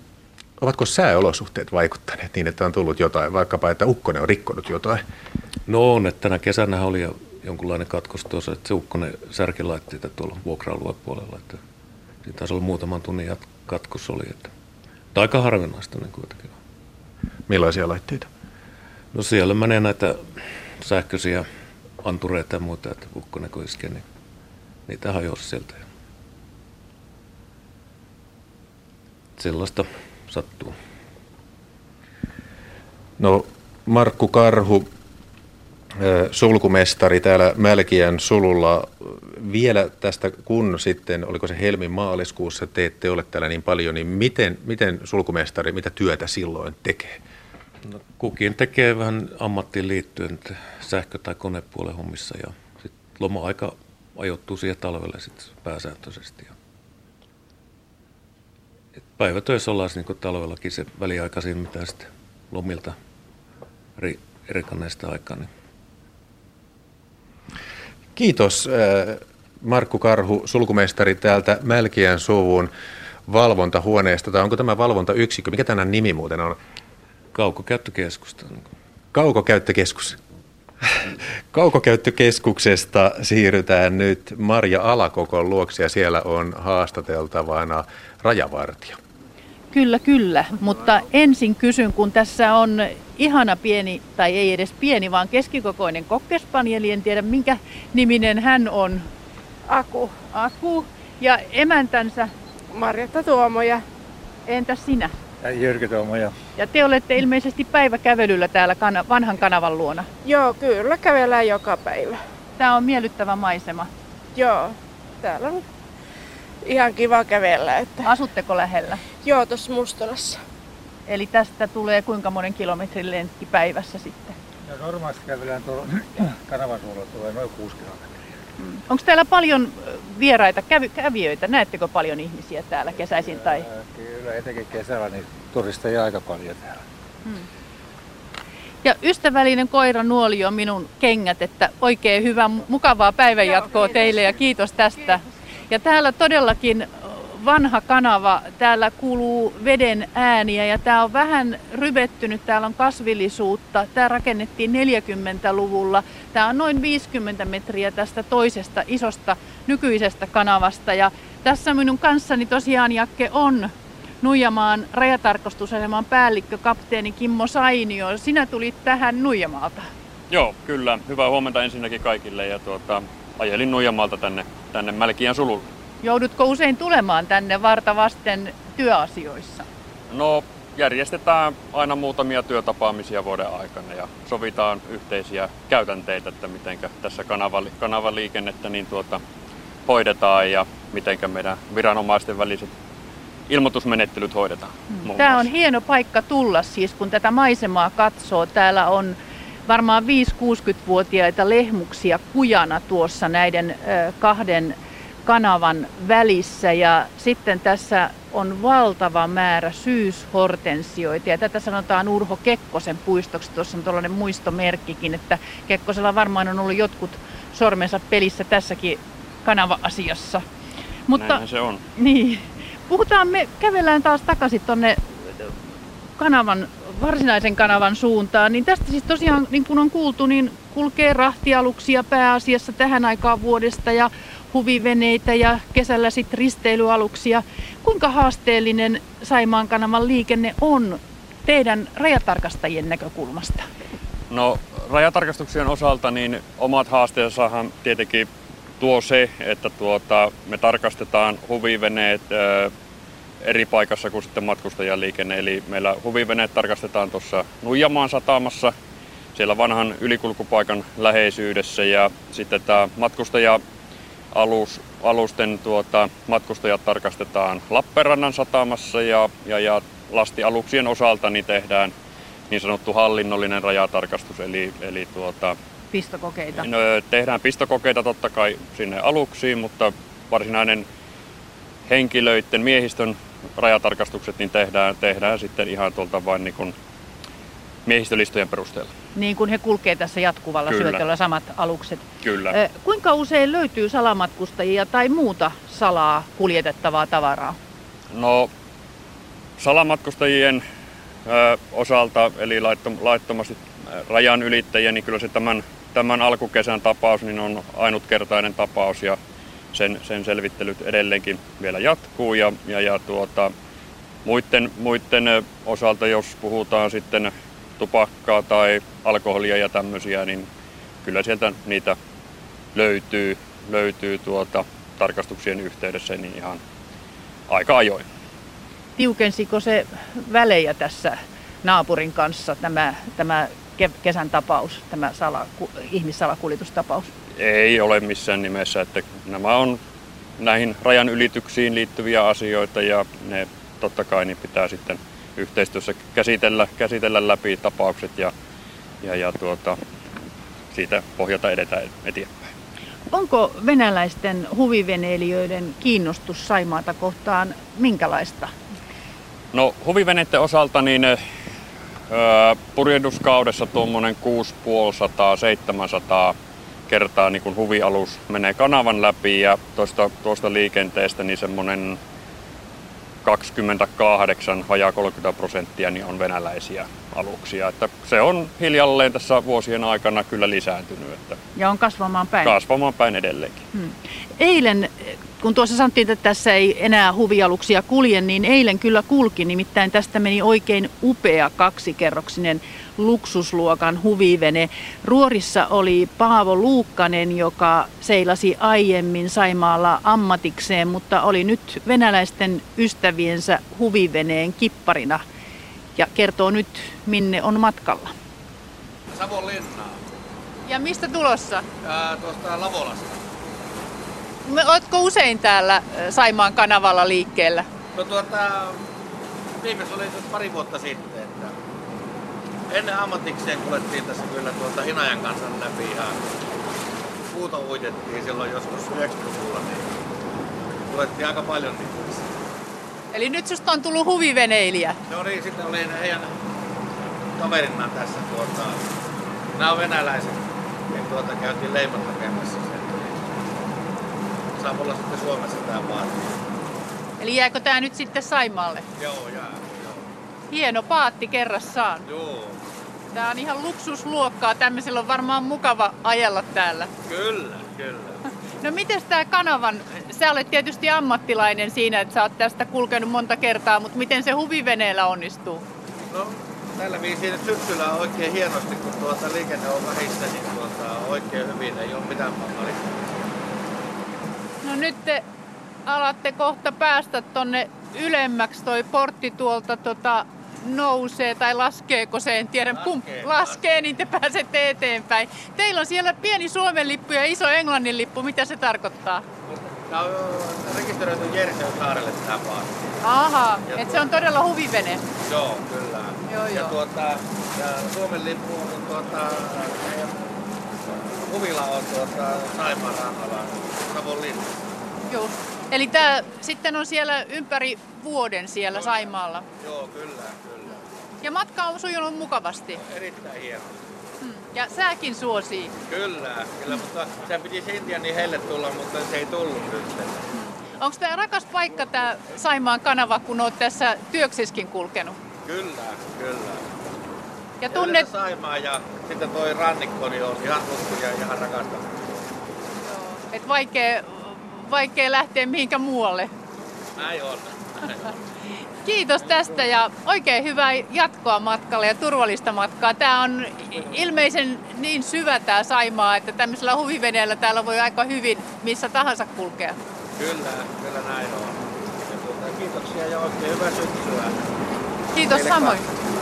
E: ovatko sääolosuhteet vaikuttaneet niin, että on tullut jotain, vaikkapa että ukkonen on rikkonut jotain?
A: No on, että tänä kesänä oli jo jonkunlainen katkos tuossa, että se ukkonen särki laitteita tuolla vuokra puolella. Että siinä taisi olla muutaman tunnin katkos oli, että, että aika harvinaista niin kuitenkin.
E: Millaisia laitteita?
A: No siellä menee näitä sähköisiä antureita ja muuta, että ukkonen kun iskee, niin niitä hajosi sieltä. Sellaista sattuu.
E: No Markku Karhu, sulkumestari täällä Mälkiän sululla. Vielä tästä, kun sitten, oliko se helmin maaliskuussa, te ette ole täällä niin paljon, niin miten, miten sulkumestari, mitä työtä silloin tekee?
A: No, kukin tekee vähän ammattiin liittyen sähkö- tai konepuolen hommissa ja sit loma-aika ajoittuu siihen talvelle sit pääsääntöisesti. Et päivätöissä ollaan niin talvellakin se väliaikaisin, mitä sitten lomilta eri, erikanneista aikaa. Niin.
E: Kiitos äh, Markku Karhu, sulkumestari täältä Mälkiän suvun valvontahuoneesta. Tai onko tämä valvontayksikkö? Mikä tämän nimi muuten on?
A: Kaukokäyttökeskusta.
E: Kaukokäyttökeskus. Kaukokäyttökeskuksesta siirrytään nyt Marja Alakokon luokse ja siellä on haastateltavana rajavartija.
D: Kyllä, kyllä. Mutta ensin kysyn, kun tässä on ihana pieni, tai ei edes pieni, vaan keskikokoinen kokkespanieli. En tiedä, minkä niminen hän on.
H: Aku.
D: Aku. Ja emäntänsä?
H: Marjatta Tuomoja.
D: Entäs sinä?
I: Ja Jyrki Tuomoja.
D: Ja te olette ilmeisesti päiväkävelyllä täällä kana- vanhan kanavan luona.
H: Joo, kyllä kävellään joka päivä.
D: Tämä on miellyttävä maisema.
H: Joo, täällä on ihan kiva kävellä. Että...
D: Asutteko lähellä?
H: Joo, tuossa Mustalassa.
D: Eli tästä tulee kuinka monen kilometrin lenkki päivässä sitten?
I: No normaalisti kävellään tuolla kanavan suulla tulee noin 6 kilometriä.
D: Mm. Onko täällä paljon vieraita, kävi, kävijöitä? Näettekö paljon ihmisiä täällä kesäisin? Tai?
I: Kyllä, etenkin kesällä niin turisteja aika paljon täällä. Hmm.
D: Ja ystävällinen koira nuoli on minun kengät, että oikein hyvää, mukavaa päivänjatkoa teille ja kiitos tästä. Ja täällä todellakin vanha kanava, täällä kuuluu veden ääniä ja tämä on vähän ryvettynyt, täällä on kasvillisuutta. Tämä rakennettiin 40-luvulla. Tämä on noin 50 metriä tästä toisesta isosta nykyisestä kanavasta ja tässä minun kanssani tosiaan Jakke on Nuijamaan rajatarkastusaseman päällikkö, kapteeni Kimmo Sainio. Sinä tulit tähän Nuijamaalta.
J: Joo, kyllä. Hyvää huomenta ensinnäkin kaikille ja tuota, ajelin Nuijamaalta tänne, tänne Mälkiän sululle.
D: Joudutko usein tulemaan tänne varta vasten työasioissa?
J: No järjestetään aina muutamia työtapaamisia vuoden aikana ja sovitaan yhteisiä käytänteitä, että miten tässä kanavali, kanavaliikennettä niin tuota, hoidetaan ja miten meidän viranomaisten väliset ilmoitusmenettelyt hoidetaan.
D: Hmm. Tämä on hieno paikka tulla siis, kun tätä maisemaa katsoo. Täällä on varmaan 5-60-vuotiaita lehmuksia kujana tuossa näiden kahden kanavan välissä ja sitten tässä on valtava määrä syyshortensioita ja tätä sanotaan Urho Kekkosen puistoksi. Tuossa on tuollainen muistomerkkikin, että Kekkosella varmaan on ollut jotkut sormensa pelissä tässäkin kanava-asiassa.
J: Mutta, Näinhän se on.
D: Niin. Puhutaan, me kävellään taas takaisin tuonne kanavan, varsinaisen kanavan suuntaan, niin tästä siis tosiaan, niin kuin on kuultu, niin kulkee rahtialuksia pääasiassa tähän aikaan vuodesta ja huviveneitä ja kesällä sitten risteilyaluksia. Kuinka haasteellinen Saimaan kanavan liikenne on teidän rajatarkastajien näkökulmasta?
J: No rajatarkastuksien osalta niin omat haasteensahan tietenkin tuo se, että tuota, me tarkastetaan huviveneet ö, eri paikassa kuin sitten matkustajaliikenne. Eli meillä huviveneet tarkastetaan tuossa Nuijamaan satamassa, siellä vanhan ylikulkupaikan läheisyydessä ja sitten tämä matkustaja alus, alusten tuota, matkustajat tarkastetaan Lappeenrannan satamassa ja, ja, ja lastialuksien osalta niin tehdään niin sanottu hallinnollinen rajatarkastus, eli, eli tuota,
D: pistokokeita?
J: No, tehdään pistokokeita totta kai sinne aluksiin, mutta varsinainen henkilöiden, miehistön rajatarkastukset niin tehdään, tehdään sitten ihan tuolta vain niin miehistölistojen perusteella.
D: Niin kuin he kulkee tässä jatkuvalla
J: Kyllä.
D: syötöllä samat alukset.
J: Kyllä.
D: Ö, Kuinka usein löytyy salamatkustajia tai muuta salaa kuljetettavaa tavaraa?
J: No salamatkustajien ö, osalta, eli laittom, laittomasti rajan ylittäjiä, niin kyllä se tämän, tämän alkukesän tapaus niin on ainutkertainen tapaus ja sen, sen selvittelyt edelleenkin vielä jatkuu. Ja, ja, ja tuota, muiden, muiden osalta, jos puhutaan sitten tupakkaa tai alkoholia ja tämmöisiä, niin kyllä sieltä niitä löytyy, löytyy tuota, tarkastuksien yhteydessä niin ihan aika ajoin.
D: Tiukensiko se välejä tässä naapurin kanssa tämä, tämä ke- kesän tapaus, tämä sala, ku, ihmissalakuljetustapaus?
J: Ei ole missään nimessä, että nämä on näihin rajan ylityksiin liittyviä asioita ja ne totta kai niin pitää sitten yhteistyössä käsitellä, käsitellä läpi tapaukset ja, ja, ja tuota, siitä pohjalta edetään eteenpäin.
D: Onko venäläisten huviveneilijöiden kiinnostus Saimaata kohtaan minkälaista?
J: No huviveneiden osalta niin purjehduskaudessa tuommoinen 650-700 kertaa niin kun huvialus menee kanavan läpi ja tuosta, tuosta liikenteestä niin semmoinen 28, vajaa 30 prosenttia niin on venäläisiä aluksia. Että se on hiljalleen tässä vuosien aikana kyllä lisääntynyt, että
D: Ja on kasvamaan päin.
J: kasvamaan päin edelleenkin.
D: Hmm. Eilen, kun tuossa sanottiin, että tässä ei enää huvialuksia kulje, niin eilen kyllä kulki. Nimittäin tästä meni oikein upea kaksikerroksinen luksusluokan huvivene. Ruorissa oli Paavo Luukkanen, joka seilasi aiemmin Saimaalla ammatikseen, mutta oli nyt venäläisten ystäviensä huviveneen kipparina ja kertoo nyt, minne on matkalla.
I: Savonlinnaa.
D: Ja mistä tulossa?
I: Ää, tuosta Lavolasta.
D: Me- Ootko usein täällä Saimaan kanavalla liikkeellä?
I: No tuota, viimeksi oli pari vuotta sitten, ennen ammatikseen kuljettiin tässä kyllä tuota Hinajan kanssa läpi ihan puuta uitettiin silloin joskus 90-luvulla, niin kuljettiin aika paljon niitä.
D: Eli nyt susta on tullut huviveneilijä.
I: No niin, sitten oli heidän kaverina tässä tuota, nämä on venäläiset, niin tuota käytiin leimat tekemässä sen. Niin saa olla sitten Suomessa tämä paatti.
D: Eli jääkö tää nyt sitten Saimaalle?
I: Joo, jää. Joo.
D: Hieno paatti kerrassaan.
I: Joo.
D: Tää on ihan luksusluokkaa. Tämmöisellä on varmaan mukava ajella täällä.
I: Kyllä, kyllä.
D: No miten tämä kanavan, sä olet tietysti ammattilainen siinä, että sä oot tästä kulkenut monta kertaa, mutta miten se huviveneellä onnistuu?
I: No, tällä viisiin syksyllä on oikein hienosti, kun tuota liikenne on vähissä, niin tuota, oikein hyvin, ei ole mitään valittamista.
D: No nyt te alatte kohta päästä tonne ylemmäksi. Toi portti tuolta tota, nousee tai laskeeko se, en tiedä.
I: Laskee,
D: Pum, laskee, niin te pääsette eteenpäin. Teillä on siellä pieni Suomen lippu ja iso Englannin lippu. Mitä se tarkoittaa?
I: Tämä on rekisteröity Jersey saarelle tämä paatti.
D: Aha, että se on todella huvivene.
I: Joo, kyllä.
D: Joo,
I: ja
D: joo.
I: Tuota, ja Suomen lippu on tuota, huvila on tuota, Saimaan rannalla, Savonlinna.
D: Just. Eli tämä sitten on siellä ympäri vuoden siellä Saimaalla.
I: Joo, kyllä.
D: Ja matka on sujunut mukavasti.
I: Erittäin hieno.
D: Hmm. Ja sääkin suosii.
I: Kyllä, kyllä, mutta se piti Intian niin heille tulla, mutta se ei tullut nyt.
D: Onko tämä rakas paikka tämä Saimaan kanava, kun olet tässä työksiskin kulkenut?
I: Kyllä, kyllä.
D: Ja
I: Tunnet...
D: tunnet,
I: Saimaa ja sitten toi rannikko niin on ihan tuttu ja ihan rakasta.
D: että vaikea, vaikea lähteä mihinkä muualle.
I: Näin on. Näin on.
D: Kiitos tästä ja oikein hyvää jatkoa matkalle ja turvallista matkaa. Tämä on ilmeisen niin syvä tämä Saimaa, että tämmöisellä huviveneellä täällä voi aika hyvin missä tahansa kulkea.
I: Kyllä, kyllä näin on. Ja tuota, kiitoksia ja oikein hyvää syksyä.
D: Kiitos
I: Teille
D: samoin.
I: kaikille.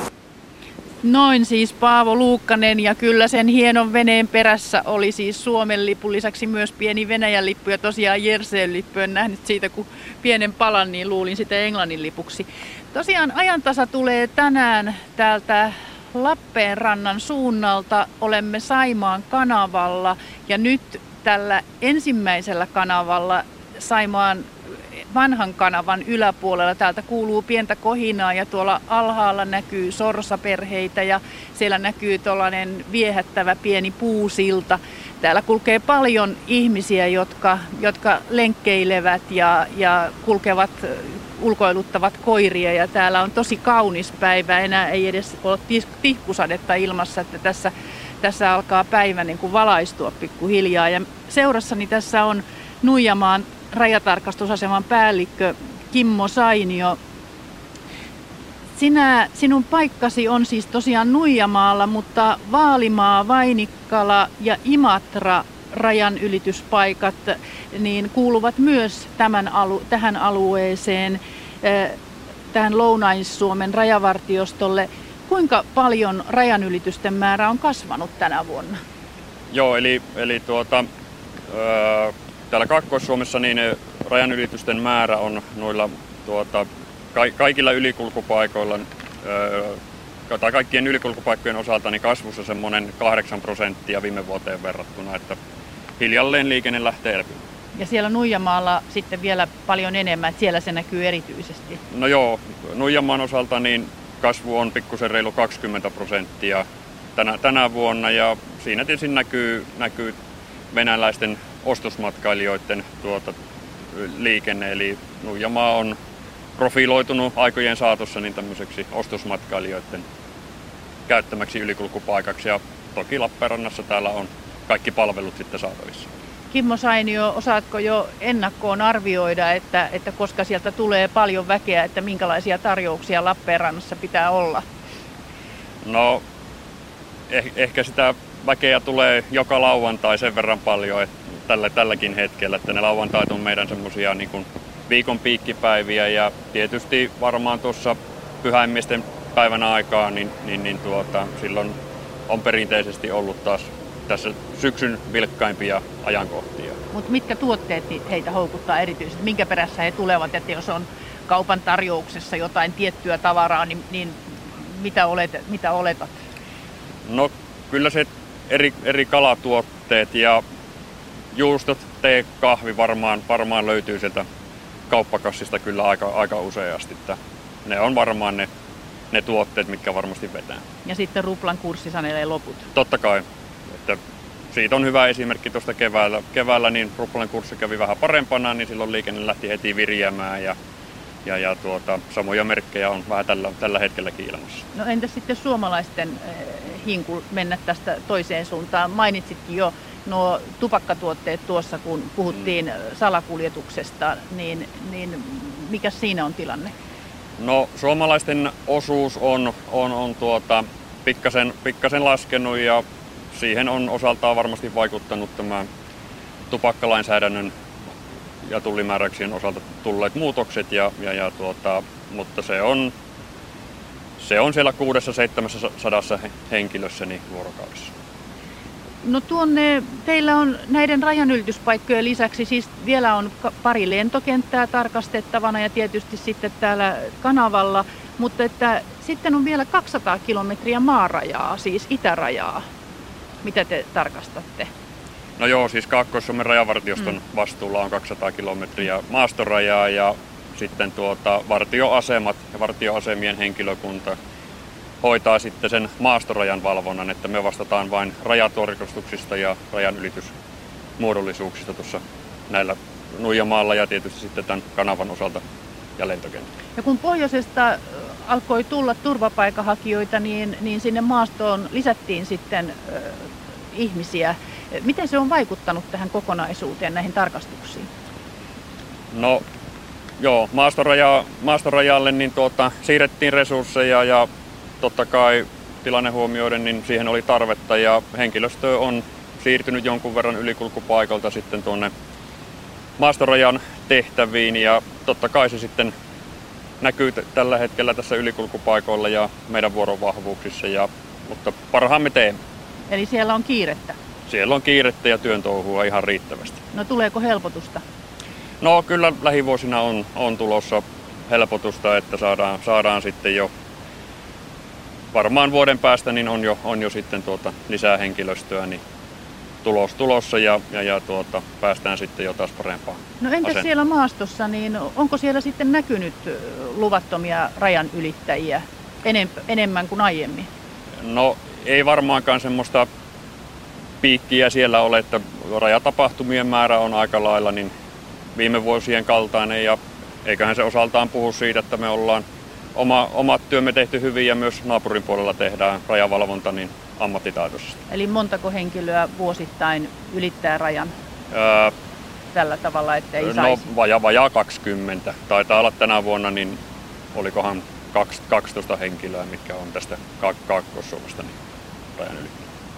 D: Noin siis Paavo Luukkanen ja kyllä sen hienon veneen perässä oli siis Suomen lipun lisäksi myös pieni Venäjän lippu ja tosiaan Jerseen lippu. En nähnyt siitä kun pienen palan, niin luulin sitä Englannin lipuksi. Tosiaan ajantasa tulee tänään täältä Lappeenrannan suunnalta. Olemme Saimaan kanavalla ja nyt tällä ensimmäisellä kanavalla Saimaan vanhan kanavan yläpuolella. Täältä kuuluu pientä kohinaa ja tuolla alhaalla näkyy sorsaperheitä ja siellä näkyy tuollainen viehättävä pieni puusilta. Täällä kulkee paljon ihmisiä, jotka, jotka lenkkeilevät ja, ja kulkevat ulkoiluttavat koiria ja täällä on tosi kaunis päivä. Enää ei edes ole tihkusadetta ilmassa, että tässä, tässä alkaa päivä niin kuin valaistua pikkuhiljaa. Ja seurassani tässä on Nuijamaan rajatarkastusaseman päällikkö Kimmo Sainio. Sinä, sinun paikkasi on siis tosiaan Nuijamaalla, mutta Vaalimaa, Vainikkala ja Imatra rajan ylityspaikat niin kuuluvat myös tämän alu, tähän alueeseen, tähän Lounais-Suomen rajavartiostolle. Kuinka paljon rajanylitysten määrä on kasvanut tänä vuonna?
J: Joo, eli, eli tuota, täällä Kaakkois-Suomessa niin rajanylitysten määrä on noilla tuota, kaikilla ylikulkupaikoilla tai kaikkien ylikulkupaikkojen osalta niin kasvussa semmoinen 8 prosenttia viime vuoteen verrattuna, että hiljalleen liikenne lähtee elpymään.
D: Ja siellä Nuijamaalla sitten vielä paljon enemmän, että siellä se näkyy erityisesti.
J: No joo, Nuijamaan osalta niin kasvu on pikkusen reilu 20 prosenttia tänä, tänä vuonna ja siinä tietysti näkyy, näkyy venäläisten ostosmatkailijoiden tuota, liikenne. Eli Nuijamaa on profiloitunut aikojen saatossa niin tämmöiseksi ostosmatkailijoiden käyttämäksi ylikulkupaikaksi. Ja toki Lappeenrannassa täällä on kaikki palvelut sitten saatavissa.
D: Kimmo Sainio, osaatko jo ennakkoon arvioida, että, että koska sieltä tulee paljon väkeä, että minkälaisia tarjouksia Lappeenrannassa pitää olla?
J: No, eh, ehkä sitä väkeä tulee joka lauantai sen verran paljon että tällä, tälläkin hetkellä, että ne lauantait on meidän semmoisia niin viikon piikkipäiviä ja tietysti varmaan tuossa pyhäimmisten päivän aikaa, niin, niin, niin tuota, silloin on perinteisesti ollut taas tässä syksyn vilkkaimpia ajankohtia.
D: Mutta mitkä tuotteet heitä houkuttaa erityisesti? Minkä perässä he tulevat? Että jos on kaupan tarjouksessa jotain tiettyä tavaraa, niin, niin mitä, olet, mitä oletat?
J: No kyllä se eri, eri kalatuotteet ja juustot, tee, kahvi varmaan, varmaan löytyy sieltä kauppakassista kyllä aika, aika useasti. Että ne on varmaan ne, ne tuotteet, mitkä varmasti vetää.
D: Ja sitten ruplan kurssi sanelee loput?
J: Totta kai. Että siitä on hyvä esimerkki tuosta keväällä. Keväällä niin ruplan kurssi kävi vähän parempana, niin silloin liikenne lähti heti virjäämään ja ja, ja tuota, samoja merkkejä on vähän tällä, tällä hetkelläkin ilmassa.
D: No entä sitten suomalaisten eh, hinku mennä tästä toiseen suuntaan? Mainitsitkin jo nuo tupakkatuotteet tuossa, kun puhuttiin mm. salakuljetuksesta, niin, niin mikä siinä on tilanne?
J: No suomalaisten osuus on, on, on tuota, pikkasen, pikkasen laskenut ja siihen on osaltaan varmasti vaikuttanut tämä tupakkalainsäädännön ja tullimääräyksien osalta tulleet muutokset, ja, ja, ja tuota, mutta se on, se on siellä 600-700 henkilössä niin vuorokaudessa.
D: No tuonne, teillä on näiden rajanylityspaikkojen lisäksi siis vielä on pari lentokenttää tarkastettavana ja tietysti sitten täällä kanavalla, mutta että sitten on vielä 200 kilometriä maarajaa, siis itärajaa. Mitä te tarkastatte?
J: No joo, siis Kaakkois-Suomen rajavartioston mm. vastuulla on 200 kilometriä maastorajaa ja sitten tuota, vartioasemat ja vartioasemien henkilökunta hoitaa sitten sen maastorajan valvonnan, että me vastataan vain rajatorkastuksista ja rajan ylitysmuodollisuuksista tuossa näillä Nuijamaalla ja tietysti sitten tämän kanavan osalta ja lentokentällä.
D: Ja kun pohjoisesta alkoi tulla turvapaikanhakijoita, niin, niin sinne maastoon lisättiin sitten ö, ihmisiä. Miten se on vaikuttanut tähän kokonaisuuteen, näihin tarkastuksiin?
J: No joo, maastoraja, maastorajalle niin tuota, siirrettiin resursseja ja totta kai tilanne huomioiden, niin siihen oli tarvetta ja henkilöstö on siirtynyt jonkun verran ylikulkupaikalta sitten tuonne maastorajan tehtäviin ja totta kai se sitten näkyy t- tällä hetkellä tässä ylikulkupaikoilla ja meidän vuorovahvuuksissa, ja, mutta parhaamme teemme.
D: Eli siellä on kiirettä?
J: Siellä on kiirettä ja työn touhua ihan riittävästi.
D: No tuleeko helpotusta?
J: No kyllä lähivuosina on, on tulossa helpotusta, että saadaan, saadaan sitten jo varmaan vuoden päästä niin on jo, on jo sitten tuota lisää henkilöstöä niin tulos tulossa ja, ja, ja tuota, päästään sitten jo taas parempaan.
D: No entäs
J: asentoon.
D: siellä maastossa, niin onko siellä sitten näkynyt luvattomia rajan ylittäjiä enem- enemmän kuin aiemmin?
J: No ei varmaankaan semmoista piikkiä siellä ole, että rajatapahtumien määrä on aika lailla niin viime vuosien kaltainen ja eiköhän se osaltaan puhu siitä, että me ollaan oma, omat työmme tehty hyvin ja myös naapurin puolella tehdään rajavalvonta niin ammattitaitoisesti.
D: Eli montako henkilöä vuosittain ylittää rajan
J: Öö,
D: tällä tavalla, että ei
J: no
D: saisi?
J: vaja, vajaa 20. Taitaa olla tänä vuonna, niin olikohan kaks- 12 henkilöä, mitkä on tästä Ka- Kaakkois-Suomesta niin rajan yli.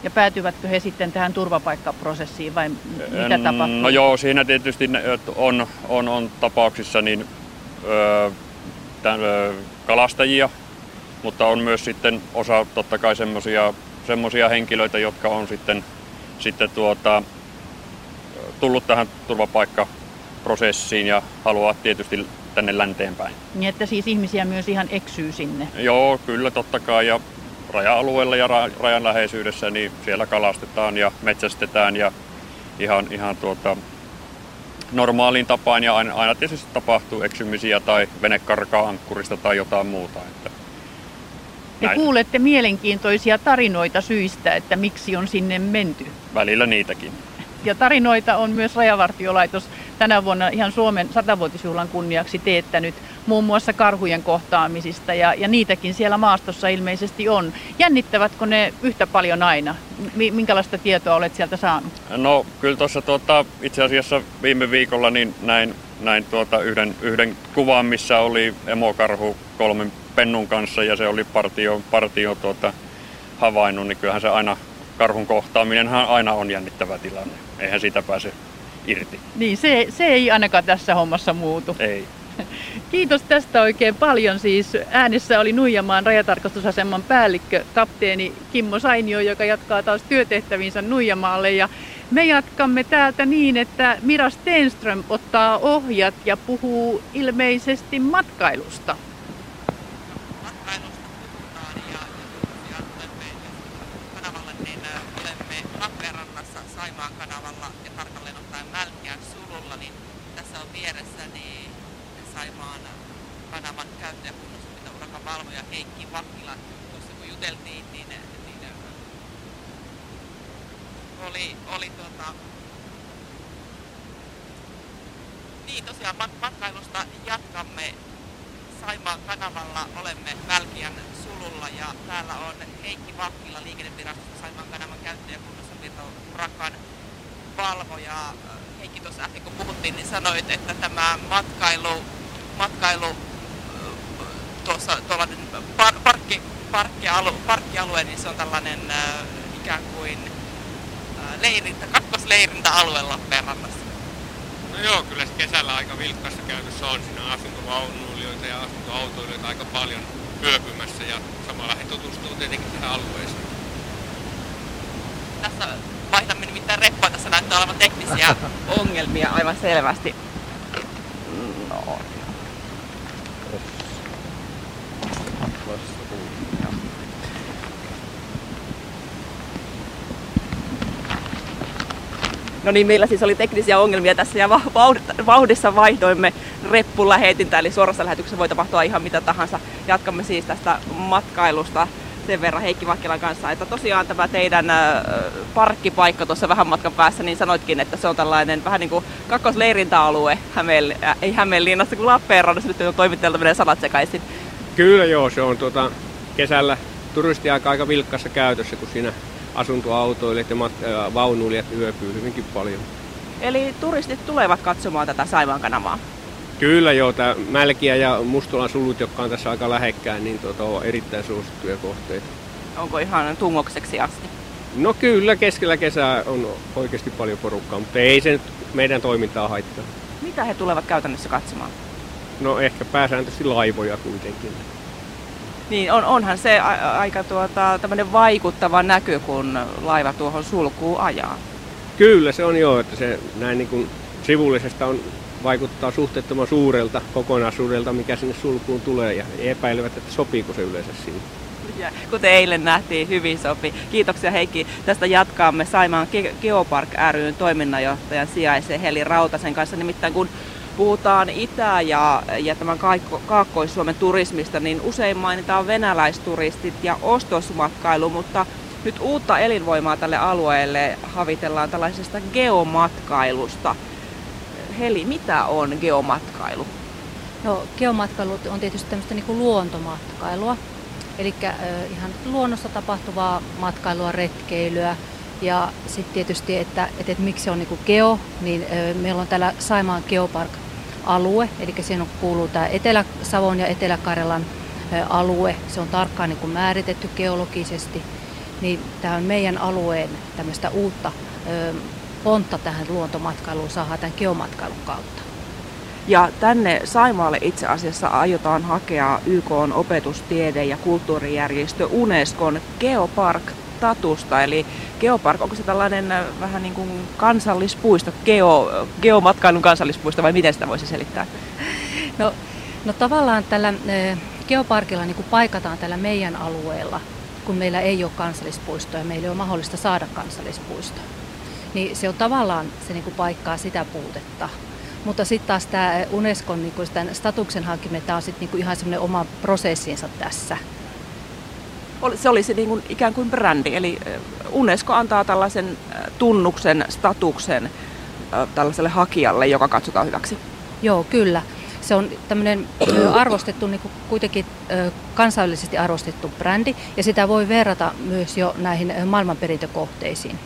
D: Ja päätyvätkö he sitten tähän turvapaikkaprosessiin vai mitä
J: En-
D: tapahtuu?
J: No joo, siinä tietysti on, on, on tapauksissa niin, öö, tämän, öö, kalastajia, mutta on myös sitten osa totta kai semmoisia semmosia henkilöitä, jotka on sitten, sitten tuota, tullut tähän turvapaikkaprosessiin ja haluaa tietysti tänne länteen päin.
D: Niin että siis ihmisiä myös ihan eksyy sinne.
J: Joo, kyllä totta kai. Ja raja-alueella ja ra- rajan läheisyydessä, niin siellä kalastetaan ja metsästetään ja ihan, ihan tuota, normaaliin tapaan ja aina, aina tietysti tapahtuu eksymisiä tai vene karkaa ankkurista tai jotain muuta. Että
D: Te
J: näin.
D: kuulette mielenkiintoisia tarinoita syistä, että miksi on sinne menty.
J: Välillä niitäkin.
D: Ja tarinoita on myös Rajavartiolaitos tänä vuonna ihan Suomen satavuotisjuhlan kunniaksi teettänyt muun muassa karhujen kohtaamisista ja, ja niitäkin siellä maastossa ilmeisesti on. Jännittävätkö ne yhtä paljon aina? Mi- minkälaista tietoa olet sieltä saanut?
J: No kyllä tuossa tuota, itse asiassa viime viikolla niin näin, näin tuota yhden, yhden kuvan, missä oli emokarhu kolmen pennun kanssa ja se oli partio, partio tuota, havainnut, niin kyllähän se aina karhun kohtaaminenhan aina on jännittävä tilanne. Eihän siitä pääse irti.
D: Niin, se, se ei ainakaan tässä hommassa muutu.
J: Ei.
D: Kiitos tästä oikein paljon. Siis äänessä oli Nuijamaan rajatarkastusaseman päällikkö, kapteeni Kimmo Sainio, joka jatkaa taas työtehtäviinsä Nuijamaalle. Ja me jatkamme täältä niin, että Mira Stenström ottaa ohjat ja puhuu ilmeisesti matkailusta.
K: kanavalle, niin ö, olemme Lappeenrannassa Saimaan kanavalla ja tarkalleen ottaen Mälkiän sululla, niin tässä on vieressäni Saimaan kanavan käyttäjäkunnossapito urakan valvoja Heikki Vakkila. Tuossa kun juteltiin, niin, niin ö, oli, oli tuota, niin tosiaan mat- matkailusta jatkamme Saimaan kanavalla olemme Välkiän sululla ja täällä on Heikki Vakkila liikennevirastosta Saimaan kanavan käyttäjäkunnossapito urakan valvoja. Heikki tuossa äsken kun puhuttiin, niin sanoit, että tämä matkailu, matkailu tuossa tuollainen par, parkki, parkkialu, parkkialue, niin se on tällainen äh, ikään kuin leirintä, kakkosleirintäalue Lappeenrannassa.
L: No joo, kyllä se kesällä aika vilkkaassa käytössä on. Siinä on asuntovaunuilijoita ja asuntoautoilijoita aika paljon yöpymässä ja samalla he tutustuu tietenkin tähän alueeseen.
K: Tässä vaihdamme nimittäin reppua, tässä näyttää olevan teknisiä
C: Ongelmia aivan selvästi. No. No niin, meillä siis oli teknisiä ongelmia tässä ja va- vauhd- vauhdissa vaihdoimme reppulähetintä, eli suorassa lähetyksessä voi tapahtua ihan mitä tahansa. Jatkamme siis tästä matkailusta sen verran Heikki Vakkilan kanssa, että tosiaan tämä teidän parkkipaikka tuossa vähän matkan päässä, niin sanoitkin, että se on tällainen vähän niin kuin kakkosleirintäalue, Hämeen, äh, ei Hämeenlinnassa kuin Lappeenrannassa, nyt on toimittajalta menee sanat sekaisin.
F: Kyllä joo, se on tuota, kesällä turistiaika aika vilkkaassa käytössä, kun siinä asuntoautoilijat ja mat- ää, vaunuilijat yöpyy hyvinkin paljon.
C: Eli turistit tulevat katsomaan tätä Saimaan kanavaa.
F: Kyllä joo, tämä Mälkiä ja Mustolan sulut, jotka on tässä aika lähekkäin, niin tuota, on erittäin suosittuja kohteita.
C: Onko ihan tungokseksi asti?
F: No kyllä, keskellä kesää on oikeasti paljon porukkaa, mutta ei se nyt meidän toimintaa haittaa.
C: Mitä he tulevat käytännössä katsomaan?
F: No ehkä pääsääntöisesti laivoja kuitenkin.
C: Niin, on, onhan se a- aika tuota, tämmöinen vaikuttava näky, kun laiva tuohon sulkuun ajaa.
F: Kyllä se on joo, että se näin niin kuin sivullisesta on, vaikuttaa suhteettoman suurelta kokonaisuudelta, mikä sinne sulkuun tulee ja epäilevät, että sopiiko se yleensä sinne.
C: Ja kuten eilen nähtiin, hyvin sopi. Kiitoksia Heikki. Tästä jatkaamme Saimaan Geopark ryn toiminnanjohtajan sijaisen Heli Rautasen kanssa. Nimittäin kun puhutaan Itä- ja, ja tämän Kaakkois-Suomen turismista, niin usein mainitaan venäläisturistit ja ostosmatkailu, mutta nyt uutta elinvoimaa tälle alueelle havitellaan tällaisesta geomatkailusta. Heli, mitä on geomatkailu?
M: No, geomatkailu on tietysti tämmöistä niin luontomatkailua, eli ihan luonnossa tapahtuvaa matkailua, retkeilyä. Ja sitten tietysti, että, että, että miksi se on niin kuin geo, niin meillä on täällä Saimaan Geopark-alue, eli siinä kuuluu tämä Etelä-Savon ja Etelä-Karjalan alue. Se on tarkkaan niin kuin määritetty geologisesti. Niin tämä on meidän alueen tämmöistä uutta pontta tähän luontomatkailuun saadaan tämän geomatkailun kautta.
C: Ja tänne Saimaalle itse asiassa aiotaan hakea YK opetustiede- ja kulttuurijärjestö Unescon Geopark statusta, eli Geopark, onko se tällainen äh, vähän niin kuin kansallispuisto, geo, geomatkailun kansallispuisto vai miten sitä voisi selittää?
M: No, no tavallaan tällä äh, Geoparkilla niin kuin paikataan tällä meidän alueella, kun meillä ei ole kansallispuistoa ja meillä ei ole mahdollista saada kansallispuistoa. Niin se on tavallaan, se niin kuin paikkaa sitä puutetta. Mutta sitten taas tämä Unescon niin tämän statuksen hankkiminen, tämä on sitten niin ihan semmoinen oma prosessinsa tässä.
C: Se olisi niin kuin ikään kuin brändi, eli Unesco antaa tällaisen tunnuksen, statuksen tällaiselle hakijalle, joka katsotaan hyväksi.
M: Joo, kyllä. Se on tämmöinen arvostettu, niin kuin kuitenkin kansainvälisesti arvostettu brändi, ja sitä voi verrata myös jo näihin maailmanperintökohteisiin.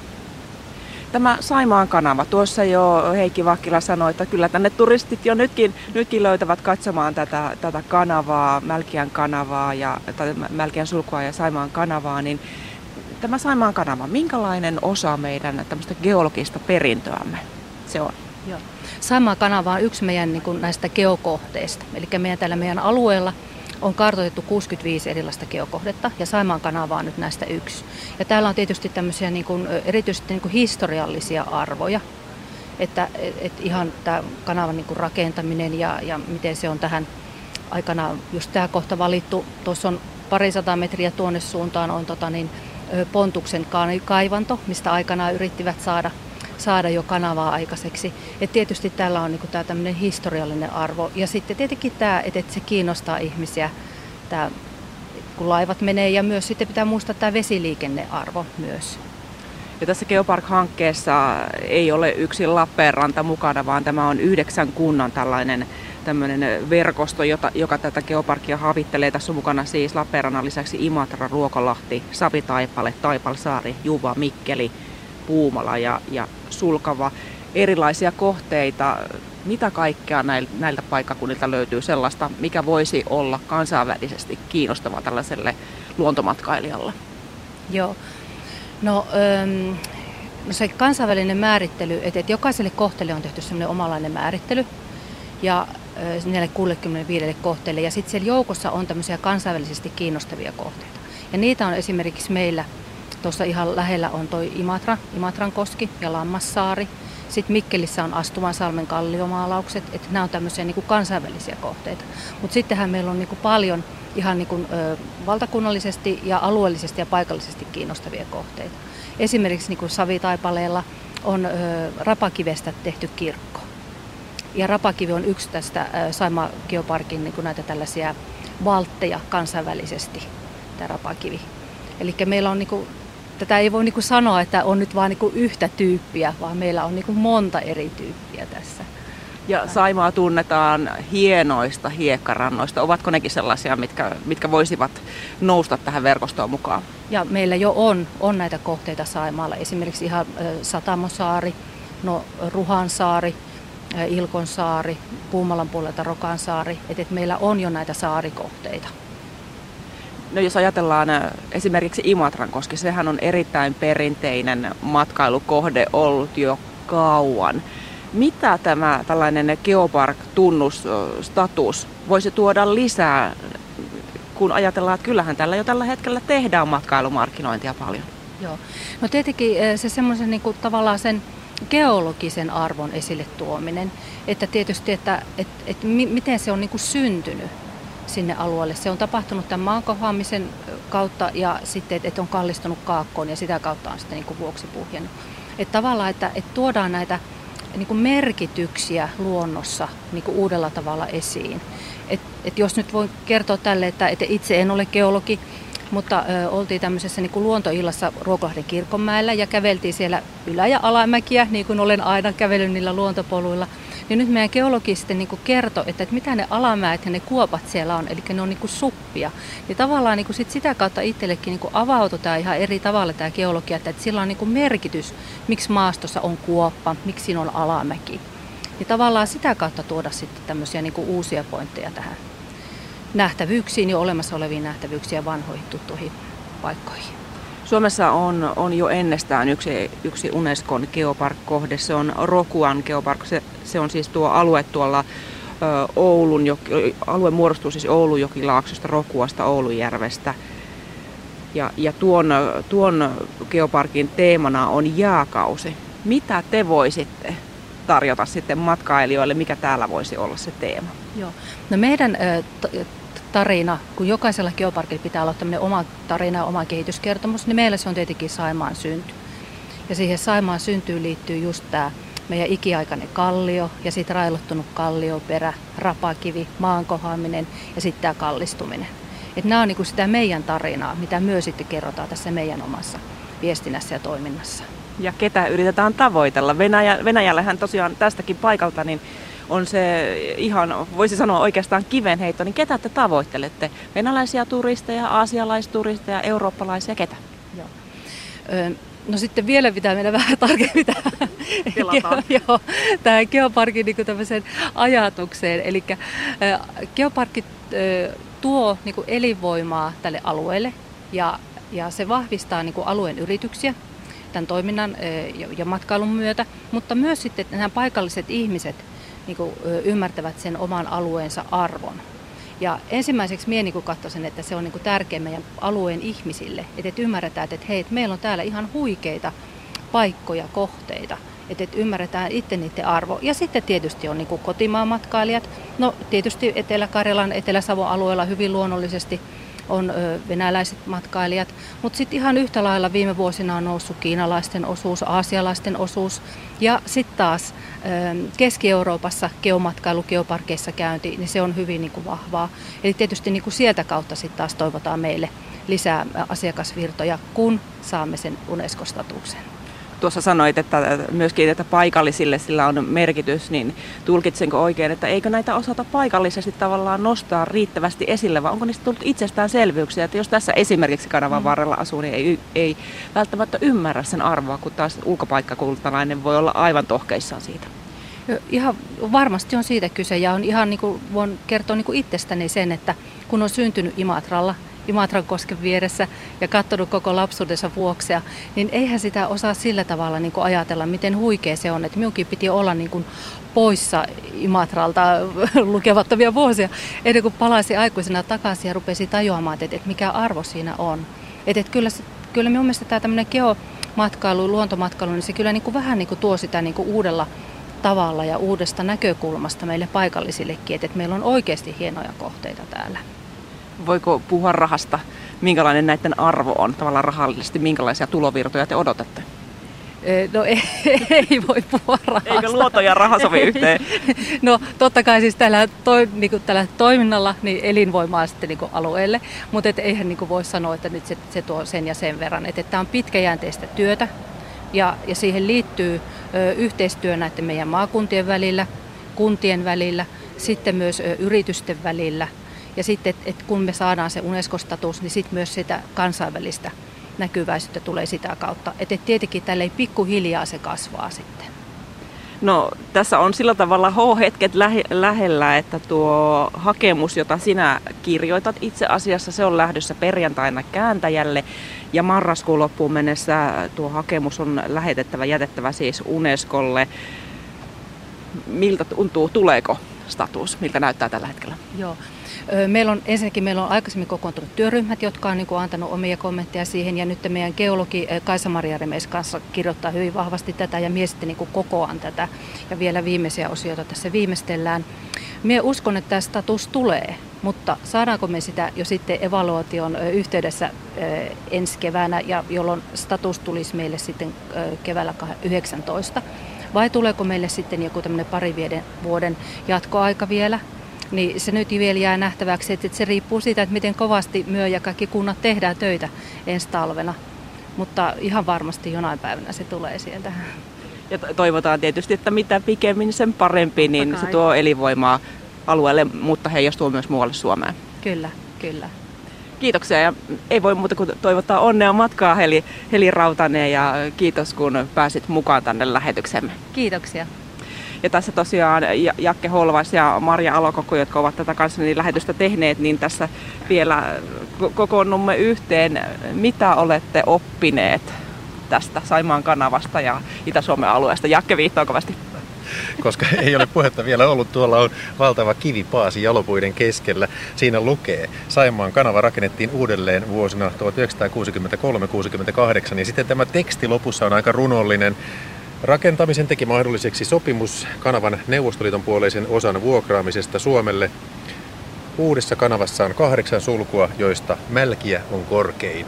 C: Tämä Saimaan kanava, tuossa jo Heikki Vakkila sanoi, että kyllä tänne turistit jo nytkin, nytkin löytävät katsomaan tätä, tätä kanavaa, Mälkiän kanavaa ja Mälkiän sulkua ja Saimaan kanavaa, niin tämä Saimaan kanava, minkälainen osa meidän tämmöistä geologista perintöämme se on?
M: Joo. Saimaan kanava on yksi meidän niin kuin näistä geokohteista, eli meidän täällä meidän alueella on kartoitettu 65 erilaista geokohdetta ja Saimaan kanava on nyt näistä yksi. Ja täällä on tietysti tämmöisiä niin kuin, erityisesti niin kuin historiallisia arvoja, että et, et ihan tämä kanavan niin kuin rakentaminen ja, ja miten se on tähän aikana just tämä kohta valittu. Tuossa on parisataa metriä tuonne suuntaan on tota niin, Pontuksen kaivanto, mistä aikanaan yrittivät saada saada jo kanavaa aikaiseksi. Et tietysti tällä on niinku tämä historiallinen arvo. Ja sitten tietenkin tämä, että et se kiinnostaa ihmisiä, tää, kun laivat menee. Ja myös sitten pitää muistaa tämä vesiliikennearvo myös.
C: Ja tässä Geopark-hankkeessa ei ole yksin Lappeenranta mukana, vaan tämä on yhdeksän kunnan tällainen tämmöinen verkosto, jota, joka tätä geoparkia havittelee. Tässä on mukana siis Lappeenrannan lisäksi Imatra, Ruokolahti, Savitaipale, Taipalsaari, Juva, Mikkeli, Puumala ja, ja Sulkava. Erilaisia kohteita, mitä kaikkea näiltä paikkakunnilta löytyy sellaista, mikä voisi olla kansainvälisesti kiinnostavaa tällaiselle luontomatkailijalle?
M: Joo. No, ähm, no se kansainvälinen määrittely, että, että jokaiselle kohteelle on tehty sellainen omalainen määrittely ja näille 65 kohteelle. Ja sitten siellä joukossa on tämmöisiä kansainvälisesti kiinnostavia kohteita. Ja niitä on esimerkiksi meillä Tuossa ihan lähellä on toi Imatra, Imatran koski ja Lammassaari. Sitten Mikkelissä on Astumansalmen kalliomaalaukset, että nämä on tämmöisiä niin kuin kansainvälisiä kohteita. Mutta sittenhän meillä on niin kuin paljon ihan niin kuin, ö, valtakunnallisesti ja alueellisesti ja paikallisesti kiinnostavia kohteita. Esimerkiksi niin kuin Savitaipaleella on ö, rapakivestä tehty kirkko. Ja rapakivi on yksi tästä Saima Geoparkin niin kuin näitä tällaisia valtteja kansainvälisesti, tämä rapakivi. Eli meillä on niin kuin tätä ei voi niin kuin sanoa, että on nyt vain niin yhtä tyyppiä, vaan meillä on niin kuin monta eri tyyppiä tässä.
C: Ja Saimaa tunnetaan hienoista hiekkarannoista. Ovatko nekin sellaisia, mitkä, mitkä voisivat nousta tähän verkostoon mukaan?
M: Ja meillä jo on, on näitä kohteita Saimaalla. Esimerkiksi ihan Satamosaari, no, Ruhansaari, Ilkonsaari, Puumalan puolelta Rokansaari. Että et meillä on jo näitä saarikohteita.
C: No jos ajatellaan äh, esimerkiksi Imatran koski, sehän on erittäin perinteinen matkailukohde ollut jo kauan. Mitä tämä tällainen geopark-tunnusstatus voisi tuoda lisää, kun ajatellaan, että kyllähän tällä jo tällä hetkellä tehdään matkailumarkkinointia paljon?
M: Joo. No tietenkin äh, se semmoisen niin kuin, tavallaan sen geologisen arvon esille tuominen, että tietysti, että et, et, miten se on niin kuin syntynyt sinne alueelle. Se on tapahtunut tämän maankohoamisen kautta ja sitten, että on kallistunut kaakkoon ja sitä kautta on sitten niin kuin vuoksi puhjennut. Että tavallaan, että, että tuodaan näitä niin kuin merkityksiä luonnossa niin kuin uudella tavalla esiin. Et, et jos nyt voin kertoa tälle, että, että itse en ole geologi, mutta ö, oltiin tämmöisessä niin kuin luontoillassa Ruokolahden kirkonmäellä ja käveltiin siellä ylä- ja alamäkiä, niin kuin olen aina kävellyt niillä luontopoluilla. Niin nyt meidän geologi sitten niin kertoi, että, että mitä ne alamäet ja ne kuopat siellä on, eli ne on niin suppia. Niin tavallaan niin sit sitä kautta itsellekin niin avautui tämä ihan eri tavalla tämä geologia, että, että sillä on niin merkitys, miksi maastossa on kuoppa, miksi siinä on alamäki. Niin tavallaan sitä kautta tuoda sitten tämmöisiä niin uusia pointteja tähän nähtävyyksiin, jo olemassa oleviin nähtävyyksiin ja vanhoihin tuttuihin paikkoihin.
C: Suomessa on, on jo ennestään yksi, yksi Unescon geopark-kohde, se on Rokuan geopark, se, se on siis tuo alue tuolla ö, Oulun, alue muodostuu siis Oulujokilaaksosta, Rokuasta, Oulujärvestä. Ja, ja tuon, tuon geoparkin teemana on jääkausi. Mitä te voisitte tarjota sitten matkailijoille, mikä täällä voisi olla se teema?
M: Joo. No meidän tarina, kun jokaisella geoparkilla pitää olla tämmöinen oma tarina ja oma kehityskertomus, niin meillä se on tietenkin Saimaan synty. Ja siihen Saimaan syntyyn liittyy just tämä meidän ikiaikainen kallio ja sitten railottunut kallioperä, rapakivi, maankohaaminen ja sitten tämä kallistuminen. Et nämä on niinku sitä meidän tarinaa, mitä myös sitten kerrotaan tässä meidän omassa viestinnässä ja toiminnassa.
C: Ja ketä yritetään tavoitella? Venäjä, Venäjällähän tosiaan tästäkin paikalta niin on se ihan, voisi sanoa oikeastaan kivenheitto, niin ketä te tavoittelette? Venäläisiä turisteja, aasialaisturisteja, eurooppalaisia, ketä? Joo.
M: No sitten vielä pitää mennä vähän tarkemmin tähän, Joo, tähän geoparkin niin ajatukseen. Eli geoparkki tuo niin kuin elinvoimaa tälle alueelle ja, ja se vahvistaa niin kuin alueen yrityksiä tämän toiminnan ja matkailun myötä, mutta myös sitten nämä paikalliset ihmiset niin kuin, ymmärtävät sen oman alueensa arvon. Ja ensimmäiseksi minä niin katsoisin, että se on niin tärkeä meidän alueen ihmisille, että, että ymmärretään, että hei, että meillä on täällä ihan huikeita paikkoja, kohteita, että, että ymmärretään itse niiden arvo. Ja sitten tietysti on niin kotimaan matkailijat, no tietysti Etelä-Karjalan, Etelä-Savon alueella hyvin luonnollisesti on venäläiset matkailijat, mutta sitten ihan yhtä lailla viime vuosina on noussut kiinalaisten osuus, aasialaisten osuus. Ja sitten taas Keski-Euroopassa geomatkailu, geoparkeissa käynti, niin se on hyvin niin kuin vahvaa. Eli tietysti niin kuin sieltä kautta sitten taas toivotaan meille lisää asiakasvirtoja, kun saamme sen UNESCO-statuksen
C: tuossa sanoit, että myöskin että paikallisille sillä on merkitys, niin tulkitsenko oikein, että eikö näitä osata paikallisesti tavallaan nostaa riittävästi esille, vai onko niistä tullut itsestäänselvyyksiä, että jos tässä esimerkiksi kanavan mm. varrella asuu, niin ei, ei välttämättä ymmärrä sen arvoa, kun taas ulkopaikkakultalainen voi olla aivan tohkeissaan siitä.
M: Ihan varmasti on siitä kyse ja on ihan niin kuin, voin kertoa niin kuin itsestäni sen, että kun on syntynyt Imatralla, Imatran kosken vieressä ja katsonut koko lapsuudensa vuoksia, niin eihän sitä osaa sillä tavalla niin kuin ajatella, miten huikea se on. Että minunkin piti olla niin kuin poissa Imatralta lukevattomia vuosia, ennen kuin palasi aikuisena takaisin ja rupesi tajuamaan, että, että mikä arvo siinä on. Että, että kyllä, kyllä minun mielestä tämä tämmöinen geomatkailu, luontomatkailu, niin se kyllä niin kuin vähän niin kuin tuo sitä niin kuin uudella tavalla ja uudesta näkökulmasta meille paikallisillekin, että meillä on oikeasti hienoja kohteita täällä
C: voiko puhua rahasta, minkälainen näiden arvo on tavallaan rahallisesti, minkälaisia tulovirtoja te odotatte?
M: No ei, ei voi puhua rahasta.
C: Eikö luoto ja raha sovi yhteen?
M: No totta kai siis tällä, toi, niin kuin tällä toiminnalla niin elinvoimaa sitten niin alueelle, mutta et eihän niin voi sanoa, että nyt se, se tuo sen ja sen verran. Että tämä on pitkäjänteistä työtä ja, ja siihen liittyy ö, yhteistyö näiden meidän maakuntien välillä, kuntien välillä, sitten myös ö, yritysten välillä – ja sitten, että et kun me saadaan se UNESCO-status, niin sitten myös sitä kansainvälistä näkyväisyyttä tulee sitä kautta. Että et tietenkin tälle pikkuhiljaa se kasvaa sitten.
C: No tässä on sillä tavalla H-hetket lähe, lähellä, että tuo hakemus, jota sinä kirjoitat itse asiassa, se on lähdössä perjantaina kääntäjälle. Ja marraskuun loppuun mennessä tuo hakemus on lähetettävä, jätettävä siis Unescolle. Miltä tuntuu, tuleeko status? Miltä näyttää tällä hetkellä?
M: Joo. Meillä on, ensinnäkin meillä on aikaisemmin kokoontunut työryhmät, jotka on niin kuin antanut omia kommentteja siihen, ja nyt meidän geologi Kaisa-Maria Remes kanssa kirjoittaa hyvin vahvasti tätä, ja mies sitten niin kuin kokoaan tätä, ja vielä viimeisiä osioita tässä viimeistellään. Minä uskon, että tämä status tulee, mutta saadaanko me sitä jo sitten evaluaation yhteydessä ensi keväänä, ja jolloin status tulisi meille sitten keväällä 19, vai tuleeko meille sitten joku tämmöinen pari vuoden jatkoaika vielä, niin se nyt vielä jää nähtäväksi, että se riippuu siitä, että miten kovasti myö ja kaikki kunnat tehdään töitä ensi talvena. Mutta ihan varmasti jonain päivänä se tulee sieltä.
C: Ja toivotaan tietysti, että mitä pikemmin sen parempi, niin se tuo elinvoimaa alueelle, mutta heijastuu myös muualle Suomeen.
M: Kyllä, kyllä.
C: Kiitoksia ja ei voi muuta kuin toivottaa onnea matkaa Heli, Heli Rautanen ja kiitos kun pääsit mukaan tänne lähetyksemme.
M: Kiitoksia.
C: Ja tässä tosiaan Jakke Holvas ja Marja Alokoko, jotka ovat tätä kanssani lähetystä tehneet, niin tässä vielä kokoonnumme yhteen. Mitä olette oppineet tästä Saimaan kanavasta ja Itä-Suomen alueesta? Jakke viittoo kovasti
E: koska ei ole puhetta vielä ollut. Tuolla on valtava kivipaasi jalopuiden keskellä. Siinä lukee, Saimaan kanava rakennettiin uudelleen vuosina 1963-68 ja sitten tämä teksti lopussa on aika runollinen. Rakentamisen teki mahdolliseksi sopimus kanavan Neuvostoliiton puoleisen osan vuokraamisesta Suomelle. Uudessa kanavassa on kahdeksan sulkua, joista Mälkiä on korkein.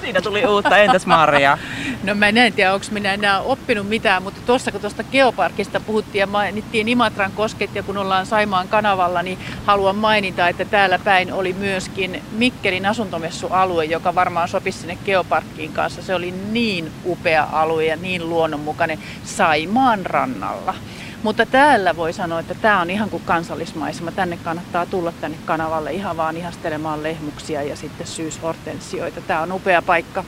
C: Siinä tuli uutta. Entäs Maria?
D: No mä en tiedä, onko minä enää oppinut mitään, mutta tuossa kun tuosta geoparkista puhuttiin ja mainittiin Imatran kosket ja kun ollaan Saimaan kanavalla, niin haluan mainita, että täällä päin oli myöskin Mikkelin asuntomessualue, joka varmaan sopisi sinne geoparkkiin kanssa. Se oli niin upea alue ja niin luonnonmukainen Saimaan rannalla. Mutta täällä voi sanoa, että tämä on ihan kuin kansallismaisema. Tänne kannattaa tulla tänne kanavalle ihan vaan ihastelemaan lehmuksia ja sitten syyshortensioita. Tämä on upea paikka.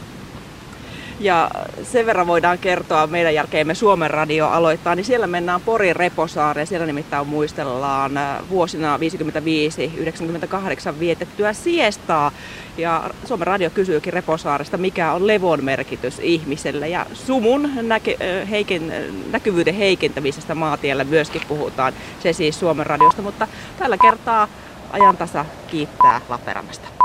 C: Ja sen verran voidaan kertoa, meidän jälkeemme Suomen radio aloittaa, niin siellä mennään Porin Reposaareen. Siellä nimittäin muistellaan äh, vuosina 55-98 vietettyä siestaa. Ja Suomen radio kysyykin Reposaaresta, mikä on levon merkitys ihmiselle. Ja sumun näke, äh, heiken, näkyvyyden heikentämisestä maatiellä myöskin puhutaan. Se siis Suomen radiosta, mutta tällä kertaa ajantasa kiittää Lappeenrannasta.